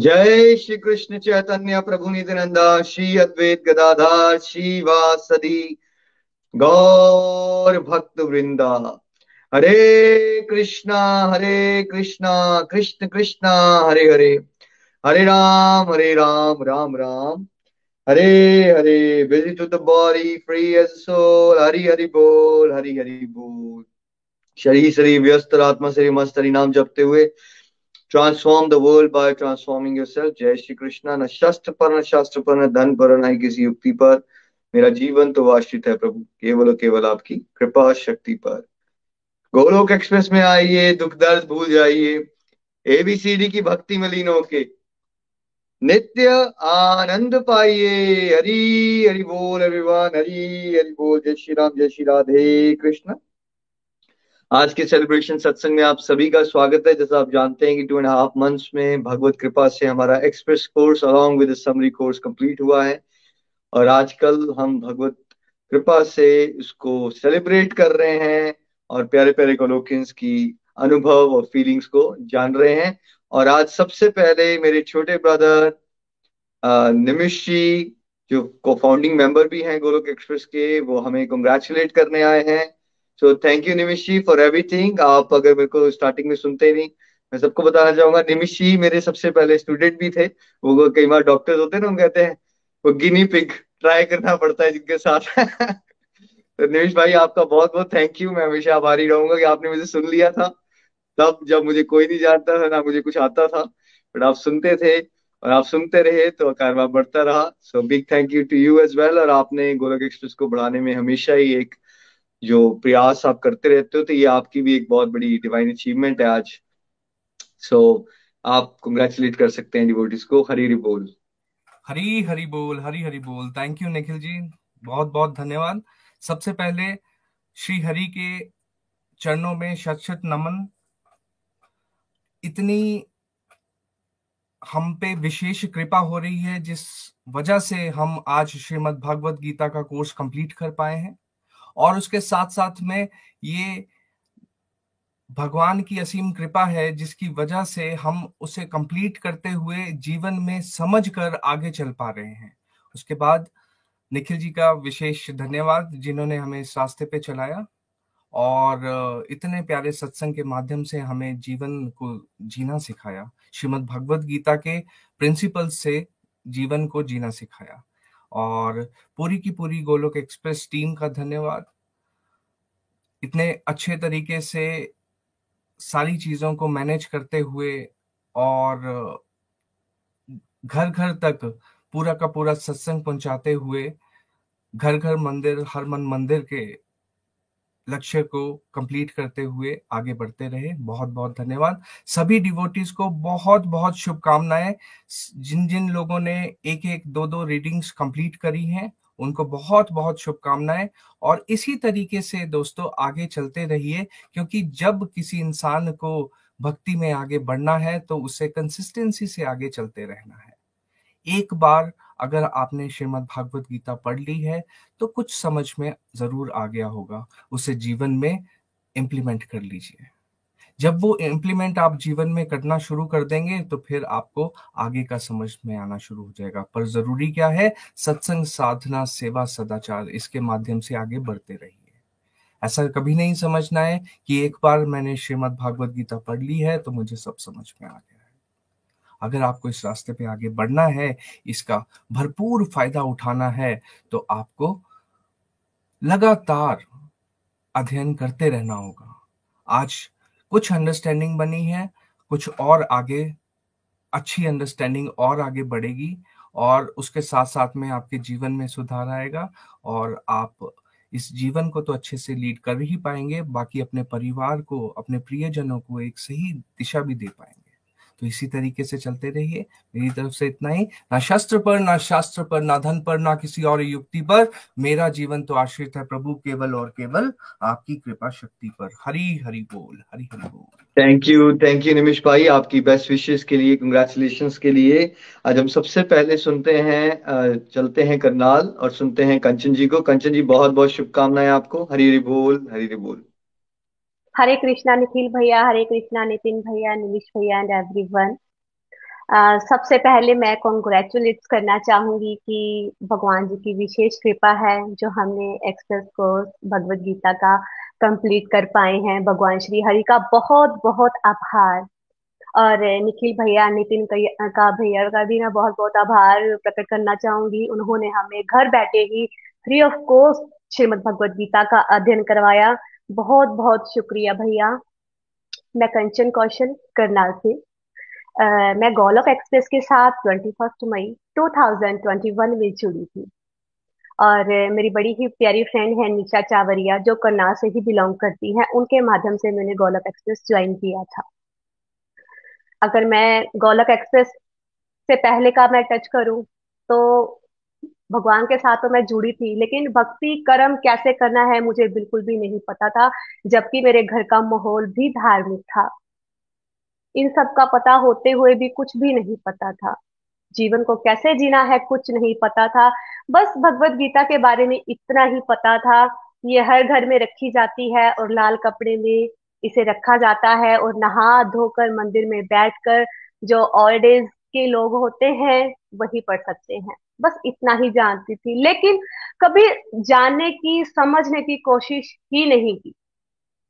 जय श्री कृष्ण चैतन्य प्रभु नित्यानंदा, श्री अद्वैत गदाधार श्री वासदी गौर भक्त Vrinda Hare Krishna Hare Krishna, Krishna Krishna, Hare Hare. Hare Ram Hare Ram Ram Ram. Hare Hare busy to the body free as soul Hari Hari बोल, हरि हरि बोल। शरीर शरीर व्यस्त आत्मा शरीर मस्त, हरि नाम जपते हुए transform the world by transforming yourself जय श्री कृष्णा न शस्त्र पर न शास्त्र पर न धन पर न किसी युक्ति पर मेरा जीवन तो आश्रित है प्रभु केवल केवल आपकी कृपा शक्ति पर गोलोक एक्सप्रेस में आइए दुख दर्द भूल जाइए एबीसीडी की भक्ति में लीन होके नित्य आनंद पाइए हरी हरि बोल एवरीवन हरी हरि बोल जय श्री राम जय श्री राधे कृष्ण आज के सेलिब्रेशन सत्संग में आप सभी का स्वागत है। जैसा आप जानते हैं कि टू एंड हाफ़ मंथ्स में भगवत कृपा से हमारा express course along with summary course complete हुआ है। और आजकल हम भगवत कृपा से इसको सेलिब्रेट कर रहे हैं और प्यारे प्यारे कोलोकियंस की अनुभव और फीलिंग्स को जान रहे हैं। और आज सबसे पहले मेरे छोटे ब्रदर निमिश जी जो को फाउंडिंग मेंबर भी हैं गोलोक एक्सप्रेस के, वो हमें कंग्रेचुलेट करने आए हैं। So thank you Nimish ji for everything आप अगर मेरे को स्टार्टिंग में सुनते ही नहीं, मैं सबको बताना चाहूँगा निमिश जी मेरे सबसे पहले स्टूडेंट भी थे। वो कई बार डॉक्टर्स होते ना हम कहते हैं, वो गिनी पिग ट्राई करना पड़ता है जिनके साथ। तो निमिश भाई, आपका बहुत बहुत थैंक यू मैं हमेशा आभारी रहूँगा कि आपने मुझे सुन लिया था। तब जब मुझे कोई नहीं जानता था, ना मुझे कुछ आता था बट आप सुनते थे और आप सुनते रहे तो कारवा बढ़ता रहा। So big thank you to you as well और आपने गोलक एक्सप्रेस को बढ़ाने में हमेशा ही एक जो प्रयास आप करते रहते हो तो ये आपकी भी एक बहुत बड़ी डिवाइन अचीवमेंट है आज। सो so, आप कंग्रेचुलेट कर सकते हैं डिवोटिस को। हरी हरी बोल। हरी हरी बोल हरी हरी बोल। Thank you Nikhil ji. बहुत बहुत धन्यवाद। सबसे पहले श्री हरि के चरणों में शत शत नमन। इतनी हम पे विशेष कृपा हो रही है जिस वजह से हम आज श्रीमद् भागवत गीता का कोर्स कंप्लीट कर पाए हैं। और उसके साथ साथ में ये भगवान की असीम कृपा है, जिसकी वजह से हम उसे कंप्लीट करते हुए जीवन में समझ कर आगे चल पा रहे हैं। उसके बाद निखिल जी का विशेष धन्यवाद, जिन्होंने हमें इस रास्ते पे चलाया और इतने प्यारे सत्संग के माध्यम से हमें जीवन को जीना सिखाया। श्रीमद् भगवत गीता के प्रिंसिपल से जीवन को जीना सिखाया। और पूरी की पूरी गोलोक एक्सप्रेस टीम का धन्यवाद। इतने अच्छे तरीके से सारी चीज़ों को मैनेज करते हुए और घर घर तक पूरा का पूरा सत्संग पहुंचाते हुए घर घर मंदिर, हर मन मंदिर के लक्ष्य को कंप्लीट करते हुए आगे बढ़ते रहे। बहुत बहुत धन्यवाद। सभी डिवोटीज को बहुत बहुत शुभकामनाएँ। जिन जिन लोगों ने एक एक दो दो रीडिंग्स कंप्लीट करी हैं, उनको बहुत बहुत शुभकामनाएँ। और इसी तरीके से दोस्तों, आगे चलते रहिए, क्योंकि जब किसी इंसान को भक्ति में आगे बढ़ना है तो उसे कंसिस्टेंसी से आगे चलते रहना है। एक बार अगर आपने श्रीमद् भागवत गीता पढ़ ली है तो कुछ समझ में ज़रूर आ गया होगा। उसे जीवन में इम्प्लीमेंट कर लीजिए। जब वो इम्प्लीमेंट आप जीवन में करना शुरू कर देंगे तो फिर आपको आगे का समझ में आना शुरू हो जाएगा। पर ज़रूरी क्या है? सत्संग, साधना, सेवा, सदाचार, इसके माध्यम से आगे बढ़ते रहिए। ऐसा कभी नहीं समझना है कि एक बार मैंने श्रीमद् भागवत गीता पढ़ ली है तो मुझे सब समझ में आ गया। अगर आपको इस रास्ते पे आगे बढ़ना है, इसका भरपूर फ़ायदा उठाना है तो आपको लगातार अध्ययन करते रहना होगा। आज कुछ अंडरस्टैंडिंग बनी है, कुछ और आगे, अच्छी अंडरस्टैंडिंग और आगे बढ़ेगी, और उसके साथ साथ में आपके जीवन में सुधार आएगा, और आप इस जीवन को तो अच्छे से लीड कर ही पाएँगे, बाकी अपने परिवार को, अपने प्रियजनों को एक सही दिशा भी दे पाएँगे। तो इसी तरीके से चलते रहिए। मेरी तरफ़ से इतना ही। ना शस्त्र पर, ना शास्त्र पर, ना धन पर, ना किसी और युक्ति पर। मेरा जीवन तो आश्रित है प्रभु, केवल और केवल आपकी कृपा शक्ति पर। हरी, हरि बोल, हरी, हरि बोल। Thank you thank you Nimish भाई, आपकी बेस्ट विशेष के लिए कंग्रेचुलेशन के लिए। आज हम सबसे पहले सुनते हैं चलते हैं करनाल और सुनते हैं कंचन जी को। कंचन जी बहुत बहुत शुभकामनाएँ आपको। हरी, हरि बोल, हरी, हरि बोल। हरे कृष्णा निखिल भैया हरे कृष्णा नितिन भैया निमिश भैया एंड एवरीवन सबसे पहले मैं कॉन्ग्रेचुलेट करना चाहूँगी कि भगवान जी की विशेष कृपा है जो हमने एक्सप्रेस कोर्स भगवत गीता का कंप्लीट कर पाए हैं। भगवान श्री हरि का बहुत बहुत आभार। और निखिल भैया नितिन का भैया का भी मैं बहुत बहुत आभार प्रकट करना चाहूँगी। उन्होंने हमें घर बैठे ही free of course Shrimad Bhagwat Gita का अध्ययन करवाया। बहुत बहुत शुक्रिया भैया। मैं कंचन कौशल करनाल से। uh, मैं गोलक एक्सप्रेस के साथ ट्वेंटी फ़र्स्ट मई 2021 में जुड़ी थी। और मेरी बड़ी ही प्यारी फ्रेंड है निशा चावरिया जो करनाल से ही बिलोंग करती हैं। उनके माध्यम से मैंने गोलक एक्सप्रेस ज्वाइन किया था। अगर मैं गोलक एक्सप्रेस से पहले का मैं टच करूँ तो भगवान के साथ तो मैं जुड़ी थी, लेकिन भक्ति, कर्म कैसे करना है मुझे बिल्कुल भी नहीं पता था, जबकि मेरे घर का माहौल भी धार्मिक था। इन सब का पता होते हुए भी कुछ भी नहीं पता था। जीवन को कैसे जीना है कुछ नहीं पता था। बस भगवत गीता के बारे में इतना ही पता था ये हर घर में रखी जाती है और लाल कपड़े में इसे रखा जाता है और नहा धोकर मंदिर में बैठकर जो ओल्ड एज के लोग होते हैं, वही पढ़ सकते हैं। बस इतना ही जानती थी। लेकिन कभी जानने की, समझने की कोशिश ही नहीं की।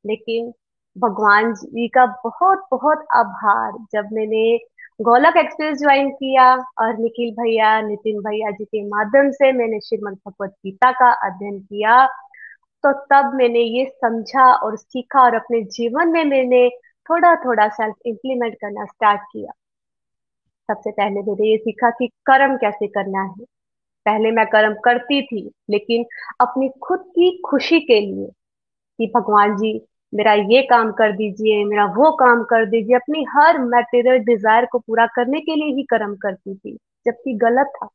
लेकिन भगवान जी का बहुत बहुत आभार। जब मैंने गोलक एक्सप्रेस ज्वाइन किया और निखिल भैया, नितिन भैया जी के माध्यम से मैंने श्रीमद भगवत गीता का अध्ययन किया तो तब मैंने ये समझा और सीखा और अपने जीवन में मैंने थोड़ा थोड़ा सेल्फ इम्प्लीमेंट करना स्टार्ट किया। सबसे पहले मैंने ये सीखा कि कर्म कैसे करना है। पहले मैं कर्म करती थी, लेकिन अपनी खुद की खुशी के लिए कि भगवान जी मेरा ये काम कर दीजिए, मेरा वो काम कर दीजिए, अपनी हर मेटेरियल डिज़ायर को पूरा करने के लिए ही कर्म करती थी, जबकि गलत था।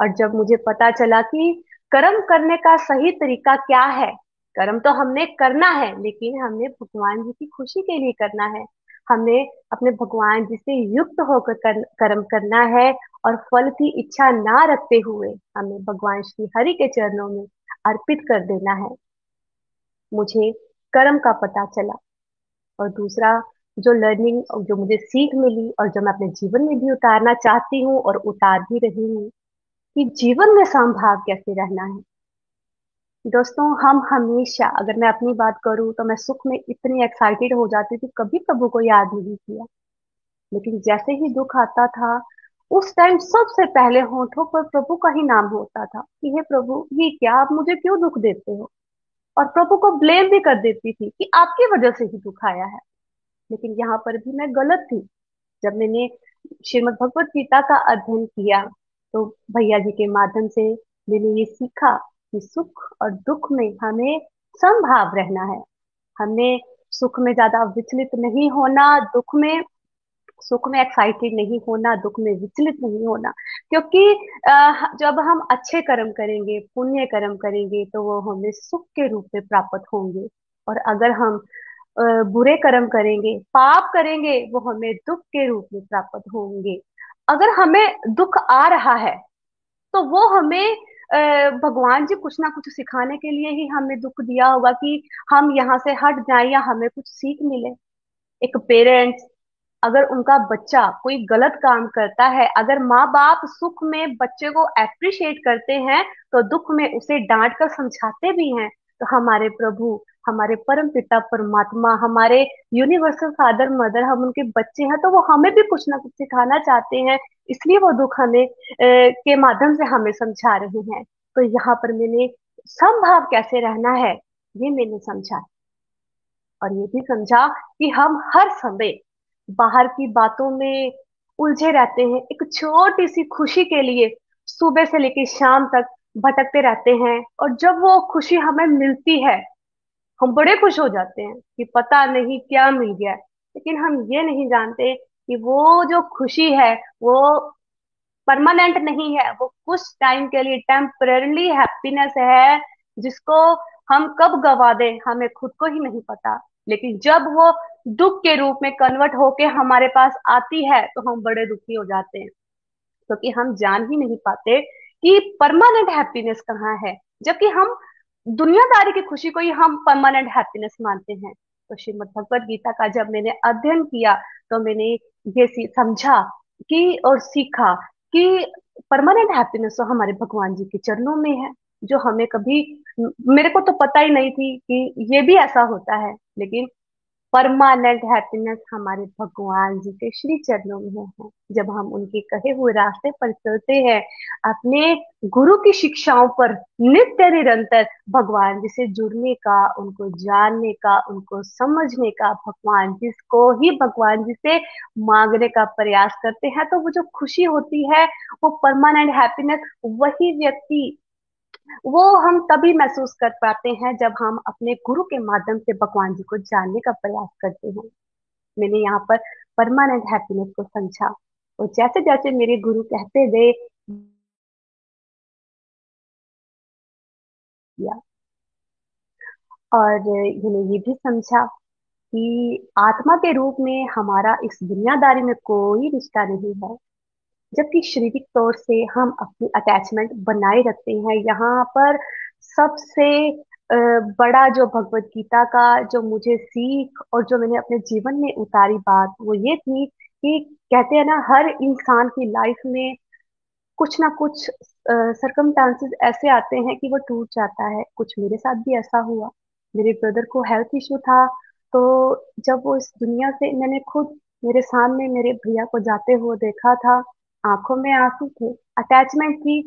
और जब मुझे पता चला कि कर्म करने का सही तरीका क्या है, कर्म तो हमने करना है, लेकिन हमने भगवान जी की खुशी के लिए करना है। हमें अपने भगवान जी से युक्त होकर कर, कर्म करना है और फल की इच्छा ना रखते हुए हमें भगवान श्री हरि के चरणों में अर्पित कर देना है। मुझे कर्म का पता चला और दूसरा जो लर्निंग जो मुझे सीख मिली और जो मैं अपने जीवन में भी उतारना चाहती हूँ और उतार भी रही हूँ कि जीवन में संभाव कैसे रहना है। दोस्तों, हम हमेशा, अगर मैं अपनी बात करूँ तो मैं सुख में इतनी एक्साइटेड हो जाती थी, कभी प्रभु को याद नहीं किया। लेकिन जैसे ही दुख आता था, उस टाइम सबसे पहले होठों पर प्रभु का ही नाम होता था कि, हे प्रभु, ये क्या? आप मुझे क्यों दुख देते हो? और प्रभु को ब्लेम भी कर देती थी कि आपकी वजह से ही दुख आया है। लेकिन यहाँ पर भी मैं गलत थी। जब मैंने श्रीमद भगवत गीता का अध्ययन किया तो भैया जी के माध्यम से मैंने ये सीखा कि सुख और दुख में हमें संभाव रहना है। हमें सुख में ज़्यादा विचलित नहीं होना, दुख में, सुख में एक्साइटेड नहीं होना, दुख में विचलित नहीं होना। क्योंकि जब हम अच्छे कर्म करेंगे, पुण्य कर्म करेंगे तो वो हमें सुख के रूप में प्राप्त होंगे। और अगर हम बुरे कर्म करेंगे, पाप करेंगे, वो हमें दुख के रूप में प्राप्त होंगे। अगर हमें दुख आ रहा है तो वो हमें भगवान जी कुछ ना कुछ सिखाने के लिए ही हमें दुख दिया होगा कि हम यहाँ से हट जाए या हमें कुछ सीख मिले। एक पेरेंट्स अगर उनका बच्चा कोई गलत काम करता है, अगर माँ बाप सुख में बच्चे को एप्रिशिएट करते हैं तो दुख में उसे डांट कर समझाते भी हैं तो हमारे प्रभु हमारे परम पिता, परमात्मा, हमारे यूनिवर्सल फादर मदर हम उनके बच्चे हैं तो वो हमें भी कुछ ना कुछ सिखाना चाहते हैं, इसलिए वो दुख हमें के माध्यम से हमें समझा रहे हैं। तो यहाँ पर मैंने संभाव कैसे रहना है, ये मैंने समझा। और ये भी समझा कि हम हर समय बाहर की बातों में उलझे रहते हैं, एक छोटी सी खुशी के लिए सुबह से लेकर शाम तक भटकते रहते हैं, और जब वो खुशी हमें मिलती है हम बड़े खुश हो जाते हैं कि पता नहीं क्या मिल गया लेकिन हम ये नहीं जानते कि वो जो खुशी है, वो परमानेंट नहीं है। वो कुछ टाइम के लिए टेम्परली हैप्पीनेस है, जिसको हम कब गवा दें, हमें खुद को ही नहीं पता। लेकिन जब वो दुख के रूप में कन्वर्ट होके हमारे पास आती है तो हम बड़े दुखी हो जाते हैं। क्योंकि तो हम जान ही नहीं पाते कि परमानेंट हैप्पीनेस कहाँ है। जबकि हम दुनियादारी की खुशी को ही हम परमानेंट हैप्पीनेस मानते हैं। तो श्रीमद भगवत गीता का जब मैंने अध्ययन किया तो मैंने ये समझा कि और सीखा कि परमानेंट हैप्पीनेस तो हमारे भगवान जी के चरणों में है, जो हमें कभी, मेरे को तो पता ही नहीं थी कि ये भी ऐसा होता है, लेकिन परमानेंट हैप्पीनेस हमारे भगवान जी के श्री चरणों में है। जब हम उनके कहे हुए रास्ते पर चलते हैं, अपने गुरु की शिक्षाओं पर नित्य निरंतर भगवान जी से जुड़ने का, उनको जानने का, उनको समझने का, भगवान जिसको ही भगवान जी से मांगने का प्रयास करते हैं तो वो जो खुशी होती है, वो परमानेंट हैप्पीनेस वही व्यक्ति वो हम तभी महसूस कर पाते हैं जब हम अपने गुरु के माध्यम से भगवान जी को जानने का प्रयास करते हैं। मैंने यहाँ पर परमानेंट हैप्पीनेस को समझा और जैसे जैसे मेरे गुरु कहते गए और मैंने ये भी समझा कि आत्मा के रूप में हमारा इस दुनियादारी में कोई रिश्ता नहीं है। जबकि शारीरिक तौर से हम अपनी अटैचमेंट बनाए रखते हैं। यहाँ पर सबसे बड़ा जो भगवत गीता का जो मुझे सीख और जो मैंने अपने जीवन में उतारी बात, वो ये थी कि कहते हैं ना, हर इंसान की लाइफ में कुछ ना कुछ सरकमटांसेस ऐसे आते हैं कि वो टूट जाता है। कुछ मेरे साथ भी ऐसा हुआ। मेरे ब्रदर को हेल्थ इशू था तो जब वो इस दुनिया से मैंने खुद मेरे सामने मेरे भैया को जाते हुए देखा था आँखों में आँसू थे। अटैचमेंट थी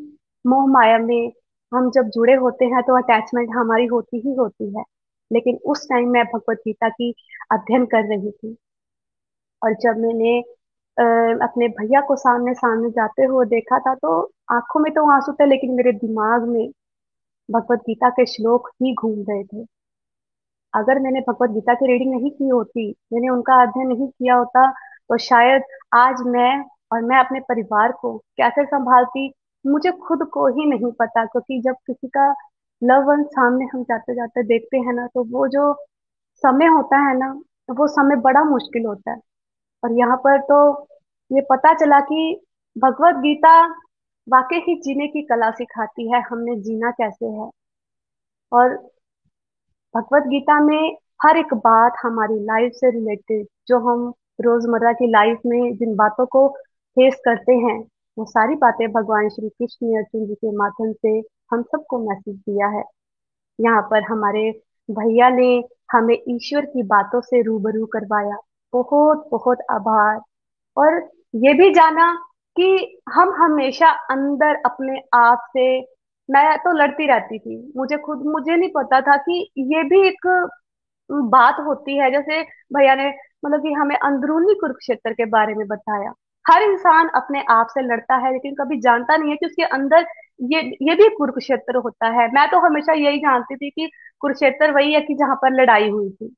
मोह माया में हम जब जुड़े होते हैं तो अटैचमेंट हमारी होती ही होती है। लेकिन उस टाइम मैं भगवत गीता की अध्ययन कर रही थी। और जब मैंने अपने भैया को सामने सामने जाते हुए देखा था तो आँखों में तो आँसू थे, लेकिन मेरे दिमाग में भगवत गीता के श्लोक ही घूम रहे थे। अगर मैंने भगवत गीता की रीडिंग नहीं की होती, मैंने उनका अध्ययन नहीं किया होता तो शायद आज मैं और मैं अपने परिवार को कैसे संभालती, मुझे खुद को ही नहीं पता, क्योंकि जब किसी का लव वन सामने हम जाते जाते देखते हैं ना तो वो जो समय होता है ना, वो समय बड़ा मुश्किल होता है। और यहाँ पर तो ये पता चला कि भगवत गीता वाकई ही जीने की कला सिखाती है, हमने जीना कैसे है। और भगवत गीता में हर एक बात हमारी लाइफ से रिलेटेड जो हम रोज़मर्रा की लाइफ में जिन बातों को फेस करते हैं। वो सारी बातें भगवान श्री कृष्ण ने अर्जुन जी के माध्यम से हम सबको मैसेज दिया है। यहाँ पर हमारे भैया ने हमें ईश्वर की बातों से रूबरू करवाया। बहुत बहुत आभार। और ये भी जाना कि हम हमेशा अंदर अपने आप से, मैं तो लड़ती रहती थी। मुझे खुद, मुझे नहीं पता था कि ये भी एक बात होती है। जैसे भैया ने मतलब कि हमें अंदरूनी कुरुक्षेत्र के बारे में बताया। हर इंसान अपने आप से लड़ता है, लेकिन कभी जानता नहीं है कि उसके अंदर ये ये भी कुरुक्षेत्र होता है। मैं तो हमेशा यही जानती थी कि कुरुक्षेत्र वही है कि जहाँ पर लड़ाई हुई थी।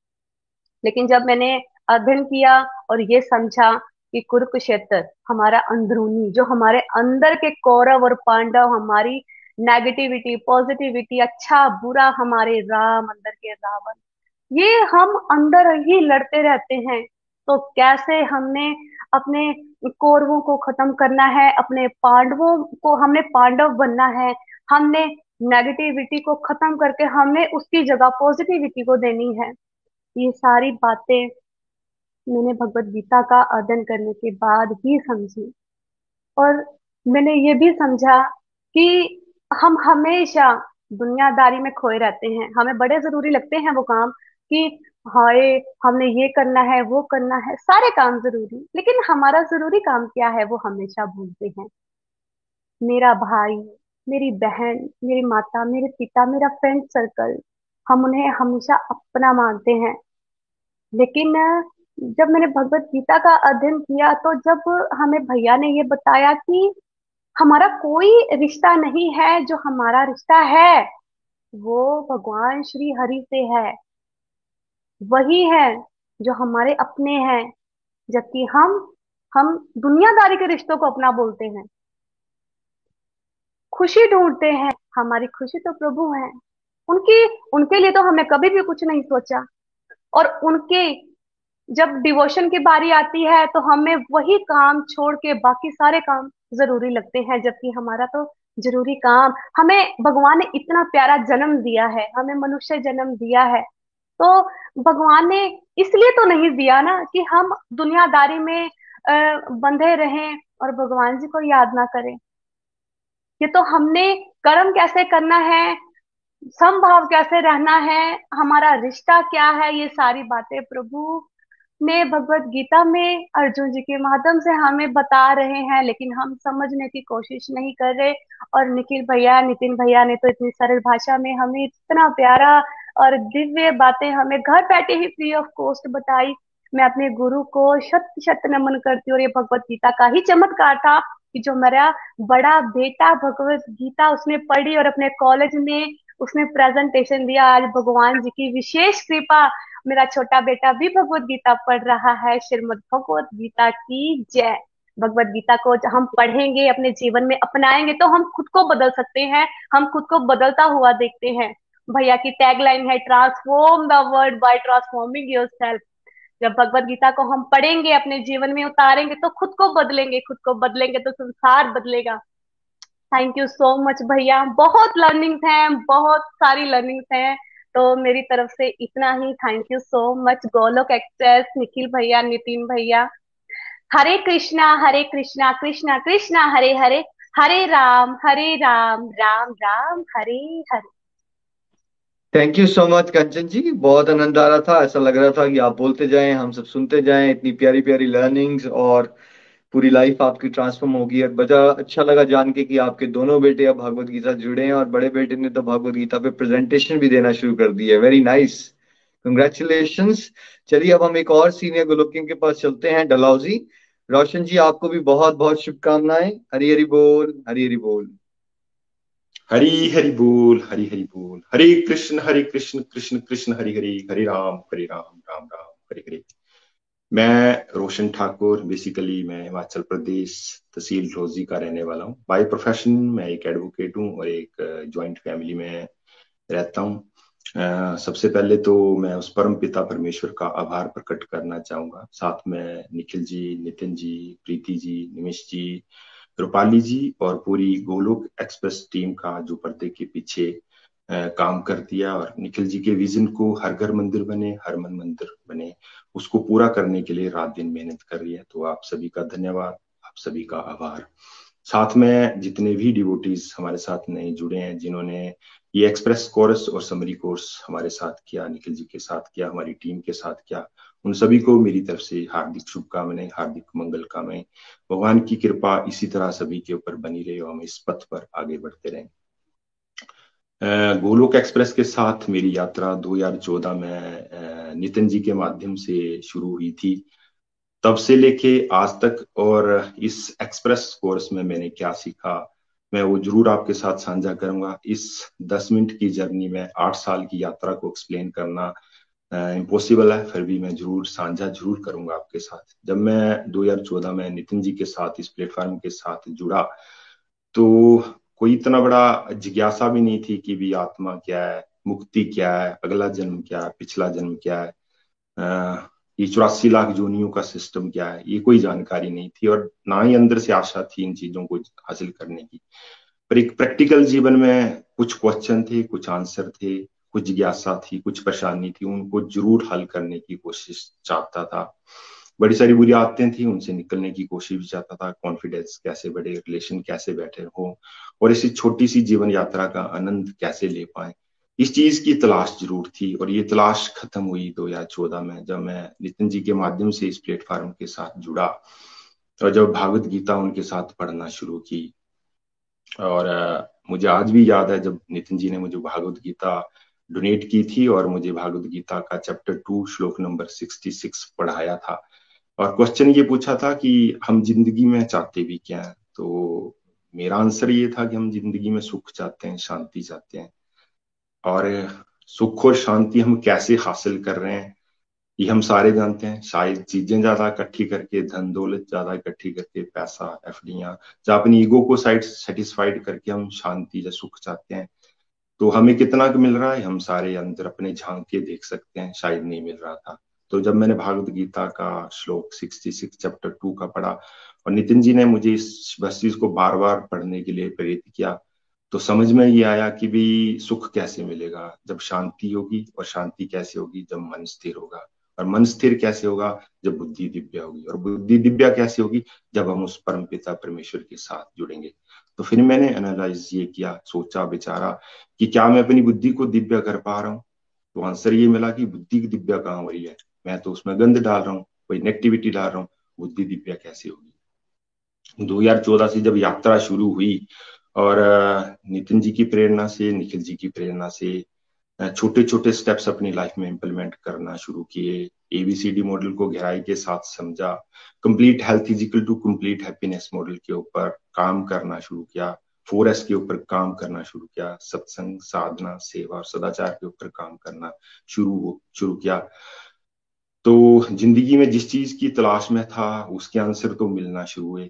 लेकिन जब मैंने अध्ययन किया और ये समझा कि कुरुक्षेत्र हमारा अंदरूनी, जो हमारे अंदर के कौरव और पांडव, हमारी नेगेटिविटी पॉजिटिविटी अच्छा बुरा, हमारे राम, अंदर के रावण, ये हम अंदर ही लड़ते रहते हैं। तो कैसे हमने अपने कौरवों को खत्म करना है, अपने पांडवों को हमने पांडव बनना है, हमने नेगेटिविटी को खत्म करके हमने उसकी जगह पॉजिटिविटी को देनी है। ये सारी बातें मैंने भगवत गीता का अध्ययन करने के बाद ही समझी। और मैंने ये भी समझा कि हम हमेशा दुनियादारी में खोए रहते हैं। हमें बड़े ज़रूरी लगते हैं वो काम कि हाय, हमने ये करना है, वो करना है, सारे काम ज़रूरी। लेकिन हमारा ज़रूरी काम क्या है, वो हमेशा भूलते हैं। मेरा भाई, मेरी बहन, मेरी माता, मेरे पिता, मेरा फ्रेंड सर्कल हम उन्हें हमेशा अपना मानते हैं। लेकिन जब मैंने भगवत गीता का अध्ययन किया तो जब हमें भैया ने ये बताया कि हमारा कोई रिश्ता नहीं है, जो हमारा रिश्ता है, वो भगवान श्री हरि से है। वही है जो हमारे अपने हैं, जबकि हम हम दुनियादारी के रिश्तों को अपना बोलते हैं। खुशी ढूंढते हैं, हमारी खुशी तो प्रभु है। उनकी, उनके लिए तो हमने कभी भी कुछ नहीं सोचा। और उनके, जब डिवोशन की बारी आती है तो हमें वही काम छोड़ के बाकी सारे काम ज़रूरी लगते हैं, जबकि हमारा तो ज़रूरी काम। हमें भगवान ने इतना प्यारा जन्म दिया है, हमें मनुष्य जन्म दिया है। तो भगवान ने इसलिए तो नहीं दिया ना कि हम दुनियादारी में बंधे रहें और भगवान जी को याद ना करें। ये तो हमने कर्म कैसे करना है, समभाव कैसे रहना है, हमारा रिश्ता क्या है, ये सारी बातें प्रभु ने भगवत गीता में, अर्जुन जी के माध्यम से हमें बता रहे हैं, लेकिन हम समझने की कोशिश नहीं कर रहे। और निखिल भैया, नितिन भैया ने तो इतनी सरल भाषा में हमें इतना प्यारा और दिव्य बातें हमें घर बैठे ही फ्री ऑफ़ कॉस्ट बताई। मैं अपने गुरु को शत शत नमन करती हूँ और ये भगवत गीता का ही चमत्कार था कि जो मेरा बड़ा बेटा भगवत गीता उसने पढ़ी और अपने कॉलेज में उसने प्रेजेंटेशन दिया। आज भगवान जी की विशेष कृपा मेरा छोटा बेटा भी भगवत गीता पढ़ रहा है। श्रीमद भगवत गीता की जय। भगवत गीता को हम पढ़ेंगे, अपने जीवन में अपनाएँगे तो हम खुद को बदल सकते हैं। हम खुद को बदलता हुआ देखते हैं। भैया की टैगलाइन है transform the world by transforming yourself जब भगवत गीता को हम पढ़ेंगे, अपने जीवन में उतारेंगे तो खुद को बदलेंगे, खुद को बदलेंगे तो संसार बदलेगा। थैंक यू सो मच भैया। बहुत लर्निंग्स हैं, बहुत सारी लर्निंग्स हैं। तो मेरी तरफ़ से इतना ही। Thank you so much Golok access Nikhil भैया नितिन भैया। Hare Krishna Hare Krishna Krishna Krishna, Hare Hare. Hare Ram Hare Ram Ram Ram, Hare Hare. Thank you so much Kanchan ji बहुत आनंद आ रहा था। ऐसा लग रहा था कि आप बोलते जाएँ, हम सब सुनते जाएँ, इतनी प्यारी प्यारी लर्निंग्स और पूरी लाइफ आपकी ट्रांसफॉर्म होगी। और बड़ा अच्छा लगा जान के कि आपके दोनों बेटे अब भगवत गीता जुड़े हैं और बड़े बेटे ने तो भगवत गीता पे प्रेजेंटेशन भी देना शुरू कर दी है। वेरी नाइस कंग्रेचुलेशन चलिए, अब हम एक और सीनियर गोलोकिंग के पास चलते हैं डलाउजी रोशन जी, आपको भी बहुत बहुत शुभकामनाएँ। हरी हरी बोल, हरी हरी बोल। हरी हरि बोल, हरी हरि बोल। हरे कृष्ण हरे कृष्ण कृष्ण कृष्ण, हरि हरि, हरे राम हरे राम राम राम, हरे हरे। मैं रोशन ठाकुर बेसिकली मैं हिमाचल प्रदेश तहसील रोजी का रहने वाला हूँ। बाय प्रोफेशन मैं एक एडवोकेट हूँ और एक जॉइंट फैमिली में रहता हूँ। सबसे पहले तो मैं उस परम पिता परमेश्वर का आभार प्रकट करना चाहूँगा। साथ में निखिल जी, नितिन जी, प्रीति जी, निमिश जी रूपाली जी और पूरी गोलोक एक्सप्रेस टीम का जो पर्दे के पीछे काम कर दिया और निखिल जी के विजन को हर घर मंदिर बने, हर मन मंदिर बने, उसको पूरा करने के लिए रात दिन मेहनत कर रही है। तो आप सभी का धन्यवाद, आप सभी का आभार। साथ में जितने भी डिवोटीज हमारे साथ नए जुड़े हैं, जिन्होंने ये एक्सप्रेस कोर्स और समरी कोर्स हमारे साथ किया, निखिल जी के साथ किया, हमारी टीम के साथ किया उन सभी को मेरी तरफ़ से हार्दिक शुभकामनाएँ, हार्दिक मंगल कामनाएँ। भगवान की कृपा इसी तरह सभी के ऊपर बनी रहे और हम इस पथ पर आगे बढ़ते रहें। गोलोक एक्सप्रेस के साथ मेरी यात्रा 2014 में नितिन जी के माध्यम से शुरू हुई थी। तब से लेके आज तक और इस एक्सप्रेस कोर्स में मैंने क्या सीखा, मैं वो ज़रूर आपके साथ साझा करूँगा। इस 10 मिनट की जर्नी में आठ साल की यात्रा को एक्सप्लेन करना इम्पॉसिबल है फिर भी मैं ज़रूर साझा ज़रूर करूँगा आपके साथ। जब मैं 2014 में नितिन जी के साथ इस प्लेटफॉर्म के साथ जुड़ा तो कोई इतना बड़ा जिज्ञासा भी नहीं थी कि भी आत्मा क्या है मुक्ति क्या है अगला जन्म क्या है पिछला जन्म क्या है आ, ये चौरासी लाख जोनियों का सिस्टम क्या है ये कोई जानकारी नहीं थी और ना ही अंदर से आशा थी इन चीज़ों को हासिल करने की। पर एक प्रैक्टिकल जीवन में कुछ क्वेश्चन थे कुछ आंसर थे कुछ जिज्ञासा थी, कुछ परेशानी थी, उनको ज़रूर हल करने की कोशिश चाहता था। बड़ी सारी बुरी आदतें थी, उनसे निकलने की कोशिश भी चाहता था कॉन्फिडेंस कैसे बढ़े रिलेशन कैसे बैठे हो, और इसी छोटी सी जीवन यात्रा का आनंद कैसे ले पाए। इस चीज़ की तलाश ज़रूर थी, और ये तलाश खत्म हुई 2014 में, जब मैं नितिन जी के माध्यम से इस प्लेटफॉर्म के साथ जुड़ा, और जब भागवत गीता उनके साथ पढ़ना शुरू की। और मुझे आज भी याद है जब नितिन जी ने मुझे भागवत गीता डोनेट की थी और मुझे भागवत गीता का चैप्टर टू, श्लोक नंबर सिक्सटी सिक्स पढ़ाया था। और क्वेश्चन ये पूछा था कि हम ज़िंदगी में चाहते भी क्या है? तो मेरा आंसर ये था कि हम ज़िंदगी में सुख चाहते हैं, शांति चाहते हैं। और सुख और शांति हम कैसे हासिल कर रहे हैं, ये हम सारे जानते हैं। शायद चीज़ें ज़्यादा इकट्ठी करके, धन दौलत ज़्यादा इकट्ठी करके, पैसा, एफ़ या अपनी ईगो को साइड सेटिस्फाइड करके हम शांति या सुख चाहते हैं। तो हमें कितना मिल रहा है? हम सारे अंदर अपने झाँक के देख सकते हैं, शायद नहीं मिल रहा था। तो जब मैंने भागवत गीता का श्लोक 66 चैप्टर टू का पढ़ा और नितिन जी ने मुझे इस बस चीज़ को बार बार पढ़ने के लिए प्रेरित किया तो समझ में ये आया कि भी सुख कैसे मिलेगा? जब शांति होगी और शांति कैसे होगी? जब मन स्थिर होगा। और मन स्थिर कैसे होगा? जब बुद्धि दिव्या होगी। और बुद्धि दिव्या कैसे होगी? जब हम उस परम पिता परमेश्वर के साथ जुड़ेंगे। तो फिर मैंने एनालाइज ये किया, सोचा बेचारा कि क्या मैं अपनी बुद्धि को दिव्या कर पा रहा हूँ? तो आंसर ये मिला कि बुद्धि की दिव्या कहाँ हो रही है? मैं तो उसमें गंध डाल रहा हूँ, कोई नेगेटिविटी डाल रहा हूँ, बुद्धि दिव्या कैसे होगी? 2014 से जब यात्रा शुरू हुई और, नितिन जी की प्रेरणा से, निखिल जी की प्रेरणा से छोटे छोटे स्टेप्स अपनी लाइफ में इंप्लीमेंट करना शुरू किए एबीसीडी मॉडल को गहराई के साथ समझा कंप्लीट हेल्थ इजिकल टू कंप्लीट हैप्पीनेस मॉडल के ऊपर काम करना शुरू किया फोर एस के ऊपर काम करना शुरू किया, सत्संग, साधना, सेवा और सदाचार के ऊपर काम करना शुरू शुरू किया। तो ज़िंदगी में जिस चीज़ की तलाश में था, उसके आंसर तो मिलना शुरू हुए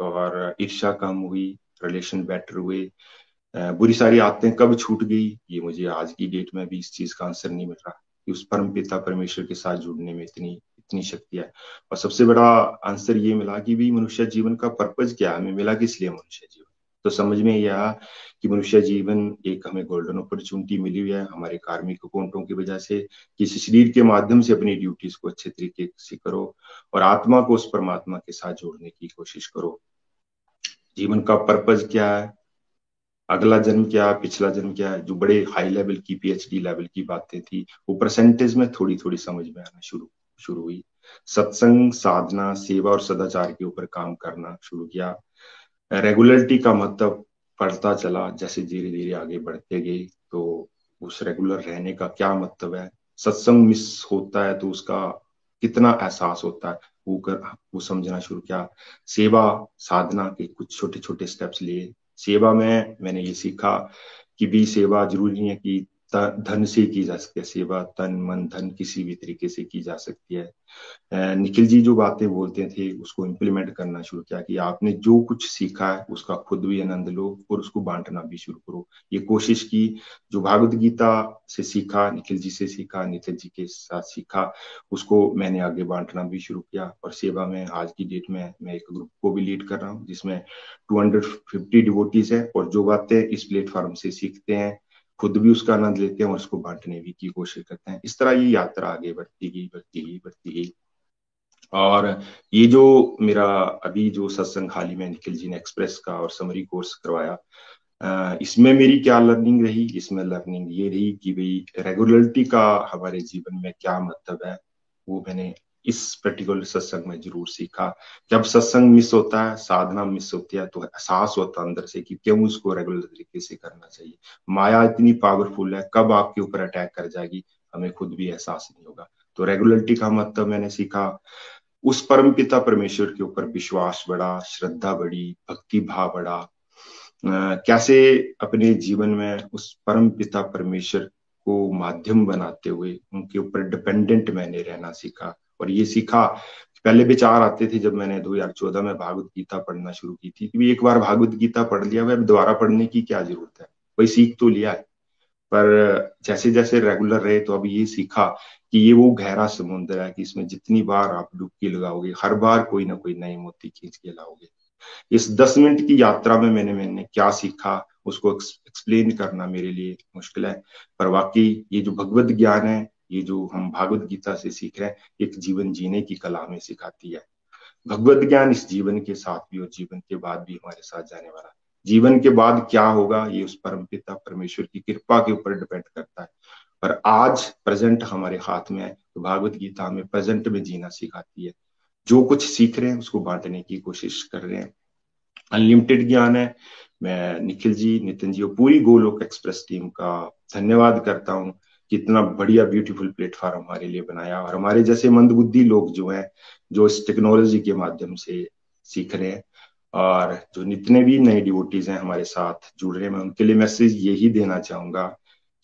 और ईर्षा कम हुई रिलेशन बेटर हुए बुरी सारी आदतें कब छूट गई, ये मुझे आज की डेट में भी इस चीज़ का आंसर नहीं मिल रहा। कि उस परम पिता परमेश्वर के साथ जुड़ने में इतनी इतनी शक्ति है। और सबसे बड़ा आंसर ये मिला कि भी मनुष्य जीवन का पर्पज क्या हमें मिला किस लिए मनुष्य जीवन? तो समझ में यह आया कि मनुष्य जीवन एक हमें गोल्डन अपॉर्चुनिटी मिली हुई है हमारे कार्मिक अकाउंटों की वजह से। किसी शरीर के माध्यम से अपनी ड्यूटीज़ को अच्छे तरीके से करो और आत्मा को उस परमात्मा के साथ जोड़ने की कोशिश करो। जीवन का पर्पज क्या है? अगला जन्म क्या, पिछला जन्म क्या जो बड़े हाई लेवल की पीएचडी लेवल की बातें थी, वो परसेंटेज में थोड़ी थोड़ी समझ में आना शुरू शुरू हुई। सत्संग, साधना, सेवा और सदाचार के ऊपर काम करना शुरू किया। रेगुलरिटी का मतलब पढ़ता चला, जैसे धीरे धीरे आगे बढ़ते गए तो उस रेगुलर रहने का क्या मतलब है? सत्संग मिस होता है तो उसका कितना एहसास होता है? वो कर, वो समझना शुरू किया। सेवा, साधना के कुछ छोटे छोटे स्टेप्स लिए। सेवा में मैंने ये सीखा कि भी सेवा ज़रूरी है कि धन से की जा सकती है, सेवा, तन, मन, धन किसी भी तरीके से की जा सकती है। निखिल जी जो बातें बोलते थे, उसको इम्प्लीमेंट करना शुरू किया कि आपने जो कुछ सीखा है, उसका खुद भी आनंद लो और उसको बांटना भी शुरू करो। ये कोशिश की, जो भागवत गीता से सीखा, निखिल जी से सीखा नितिन जी के साथ सीखा, उसको मैंने आगे बांटना भी शुरू किया और सेवा में आज की डेट में मैं एक ग्रुप को भी लीड कर रहा हूँ, जिसमें टू हंड्रेड फिफ्टी डिवोटीज है और जो बातें इस प्लेटफॉर्म से सीखते हैं खुद भी उसका आनंद लेते हैं और उसको बांटने भी की कोशिश करते हैं। इस तरह ये यात्रा आगे बढ़ती गई बढ़ती गई बढ़ती गई। और ये जो मेरा अभी जो सत्संग हाल ही में निखिल जी ने एक्सप्रेस का और समरी कोर्स करवाया इसमें मेरी क्या लर्निंग रही? इसमें लर्निंग ये रही कि भाई रेगुलरिटी का हमारे जीवन में क्या मतलब है, वो मैंने इस पर्टिकुलर सत्संग में ज़रूर सीखा। जब सत्संग मिस होता है, साधना मिस होती है तो एहसास होता है अंदर से कि क्यों उसको रेगुलर तरीके से करना चाहिए। माया इतनी पावरफुल है, कब आपके ऊपर अटैक कर जाएगी? हमें खुद भी एहसास नहीं होगा। तो रेगुलरिटी का मतलब मैंने सीखा। उस परम पिता परमेश्वर के ऊपर विश्वास बढ़ा, श्रद्धा बढ़ी, भक्ति भाव बढ़ा। कैसे अपने जीवन में उस परम पिता परमेश्वर को माध्यम बनाते हुए उनके ऊपर डिपेंडेंट मैंने रहना सीखा। और ये सीखा पहले विचार आते थे जब मैंने 2014 में भागवत गीता पढ़ना शुरू की थी। कि एक बार भागवत गीता पढ़ लिया वह दोबारा पढ़ने की क्या ज़रूरत है? वही सीख तो लिया है, पर जैसे जैसे रेगुलर रहे तो अब ये सीखा कि ये वो गहरा समुद्र है कि इसमें जितनी बार आप डुबकी लगाओगे, हर बार कोई ना कोई नई मोती खींच के लाओगे। इस दस मिनट की यात्रा में मैंने मैंने क्या सीखा उसको एक्सप्लेन करना मेरे लिए मुश्किल है, पर वाकई ये जो भगवत ज्ञान है ये जो हम भागवत गीता से सीख रहे हैं, एक जीवन जीने की कला हमें सिखाती है। भगवत ज्ञान इस जीवन के साथ भी और जीवन के बाद भी हमारे साथ जाने वाला जीवन के बाद क्या होगा, ये उस परम पिता, परमेश्वर की कृपा के ऊपर डिपेंड करता है। पर आज प्रेजेंट हमारे हाथ में है तो भागवत गीता हमें प्रेजेंट में जीना सिखाती है। जो कुछ सीख रहे हैं, उसको बांटने की कोशिश कर रहे हैं। अनलिमिटेड ज्ञान है। मैं निखिल जी, नितिन जी और पूरी गोलोक एक्सप्रेस टीम का धन्यवाद करता हूँ। कितना बढ़िया ब्यूटीफुल प्लेटफॉर्म हमारे लिए बनाया और हमारे जैसे मंदबुद्धि लोग जो हैं, जो इस टेक्नोलॉजी के माध्यम से सीख रहे हैं और जो जितने भी नए डिवोटीज हैं हमारे साथ जुड़ रहे हैं, मैं उनके लिए मैसेज यही देना चाहूँगा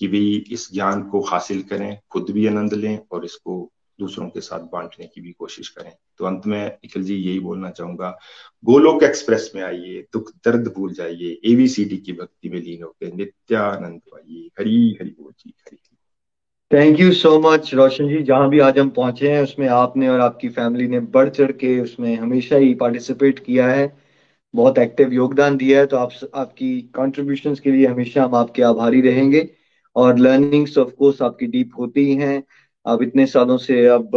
कि भाई इस ज्ञान को हासिल करें, खुद भी आनंद लें और इसको दूसरों के साथ बांटने की भी कोशिश करें। तो अंत में निखिल जी, यही बोलना चाहूँगा, गोलोक एक्सप्रेस में आइए, दुख दर्द भूल जाइए एबीसीडी की भक्ति में लीन होकर नित्यानंद पाइए। हरी हरी बोल जी, Hari. Thank you so much Roshan ji जहाँ भी आज हम पहुँचे हैं, उसमें आपने और आपकी फैमिली ने बढ़ चढ़ के उसमें हमेशा ही पार्टिसिपेट किया है। बहुत एक्टिव योगदान दिया है तो आप आपकी कंट्रीब्यूशन के लिए हमेशा हम आपके आभारी रहेंगे। और लर्निंग्स ऑफ़ कोर्स आपकी डीप होती ही आप इतने सालों से अब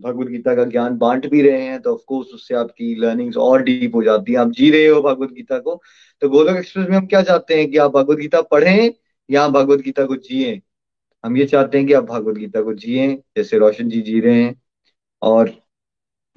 भगवत गीता का ज्ञान बांट भी रहे हैं तो ऑफकोर्स उससे आपकी लर्निंग्स और डीप हो जाती है। आप जी रहे हो भगवत गीता को। तो गोलक एक्सप्रेस में हम क्या चाहते हैं कि आप भगवत गीता पढ़ें या भगवत गीता को जिए? हम ये चाहते हैं कि आप भगवत गीता को जिये जैसे रोशन जी जी रहे हैं, और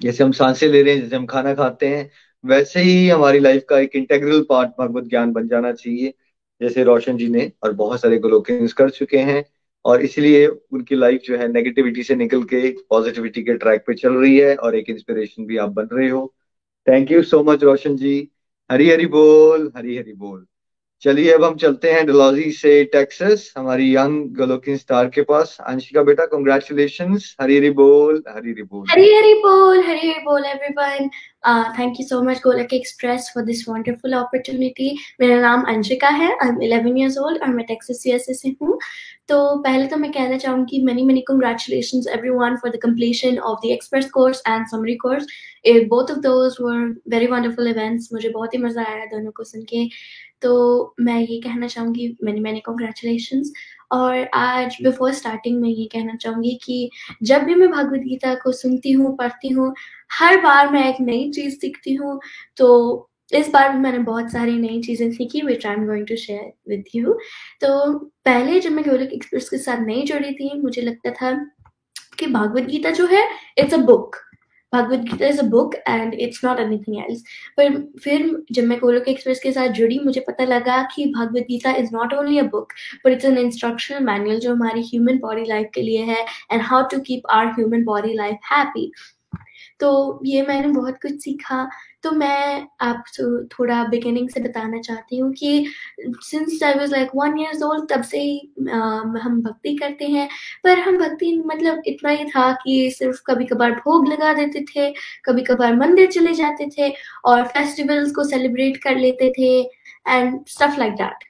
जैसे हम साँसें ले रहे हैं, जैसे हम खाना खाते हैं, वैसे ही हमारी लाइफ का एक इंटेग्रल पार्ट भगवत ज्ञान बन जाना चाहिए, जैसे रोशन जी ने, और बहुत सारे गोलोकेंस कर चुके हैं, और इसलिए उनकी लाइफ जो है नेगेटिविटी से निकल के पॉजिटिविटी के ट्रैक पे चल रही है, और एक इंस्पिरेशन भी आप बन रहे हो। Thank you so much Roshan ji. Hari Hari बोल, हरी हरी बोल। चलिए, अब हम चलते हैं डलौजी से टेक्सास, हमारी यंग गलोकिन स्टार के पास। अंशिका बेटा कंग्रेचुलेशन हरी हरी बोल हरी हरी बोल। हरी हरी बोल हरी हरी बोल everyone thank you so much Golok Express for this wonderful opportunity मेरा नाम अंशिका है आई एम 11 इयर्स ओल्ड और मैं टेक्सास यूएसए से हूँ। तो पहले तो मैं कहना चाहूँगी many many congratulation everyone for the completion of the express course and summary course both of those were very wonderful events मुझे बहुत ही मज़ा आया दोनों को सुन के। तो मैं ये कहना चाहूँगी मैंने मैंने कॉन्ग्रेचुलेशन और आज बिफोर स्टार्टिंग में ये कहना चाहूँगी कि जब भी मैं भगवद गीता को सुनती हूँ पढ़ती हूँ हर बार मैं एक नई चीज़ सीखती हूँ तो इस बार भी मैंने बहुत सारी नई चीज़ें सीखी which I am going to share with you तो पहले जब मैं गोलक एक्सप्रेस के साथ नहीं जुड़ी थी मुझे लगता था कि भागवत गीता जो है it's a book Bhagavad Gita is a book and it's not anything else पर फिर जब मैं कोलोक एक्सप्रेस के साथ जुड़ी, मुझे पता लगा कि Bhagavad Gita is not only a book but it's an instructional manual जो हमारी ह्यूमन बॉडी लाइफ के लिए है and how to keep our human body life happy तो ये मैंने बहुत कुछ सीखा। तो मैं आप थोड़ा बिगिनिंग से बताना चाहती हूँ कि since I was like one years old तब से ही हम भक्ति करते हैं। पर हम भक्ति मतलब इतना ही था कि सिर्फ़ कभी कभार भोग लगा देते थे कभी कभार मंदिर चले जाते थे और फेस्टिवल्स को सेलिब्रेट कर लेते थे एंड स्टफ़ लाइक दैट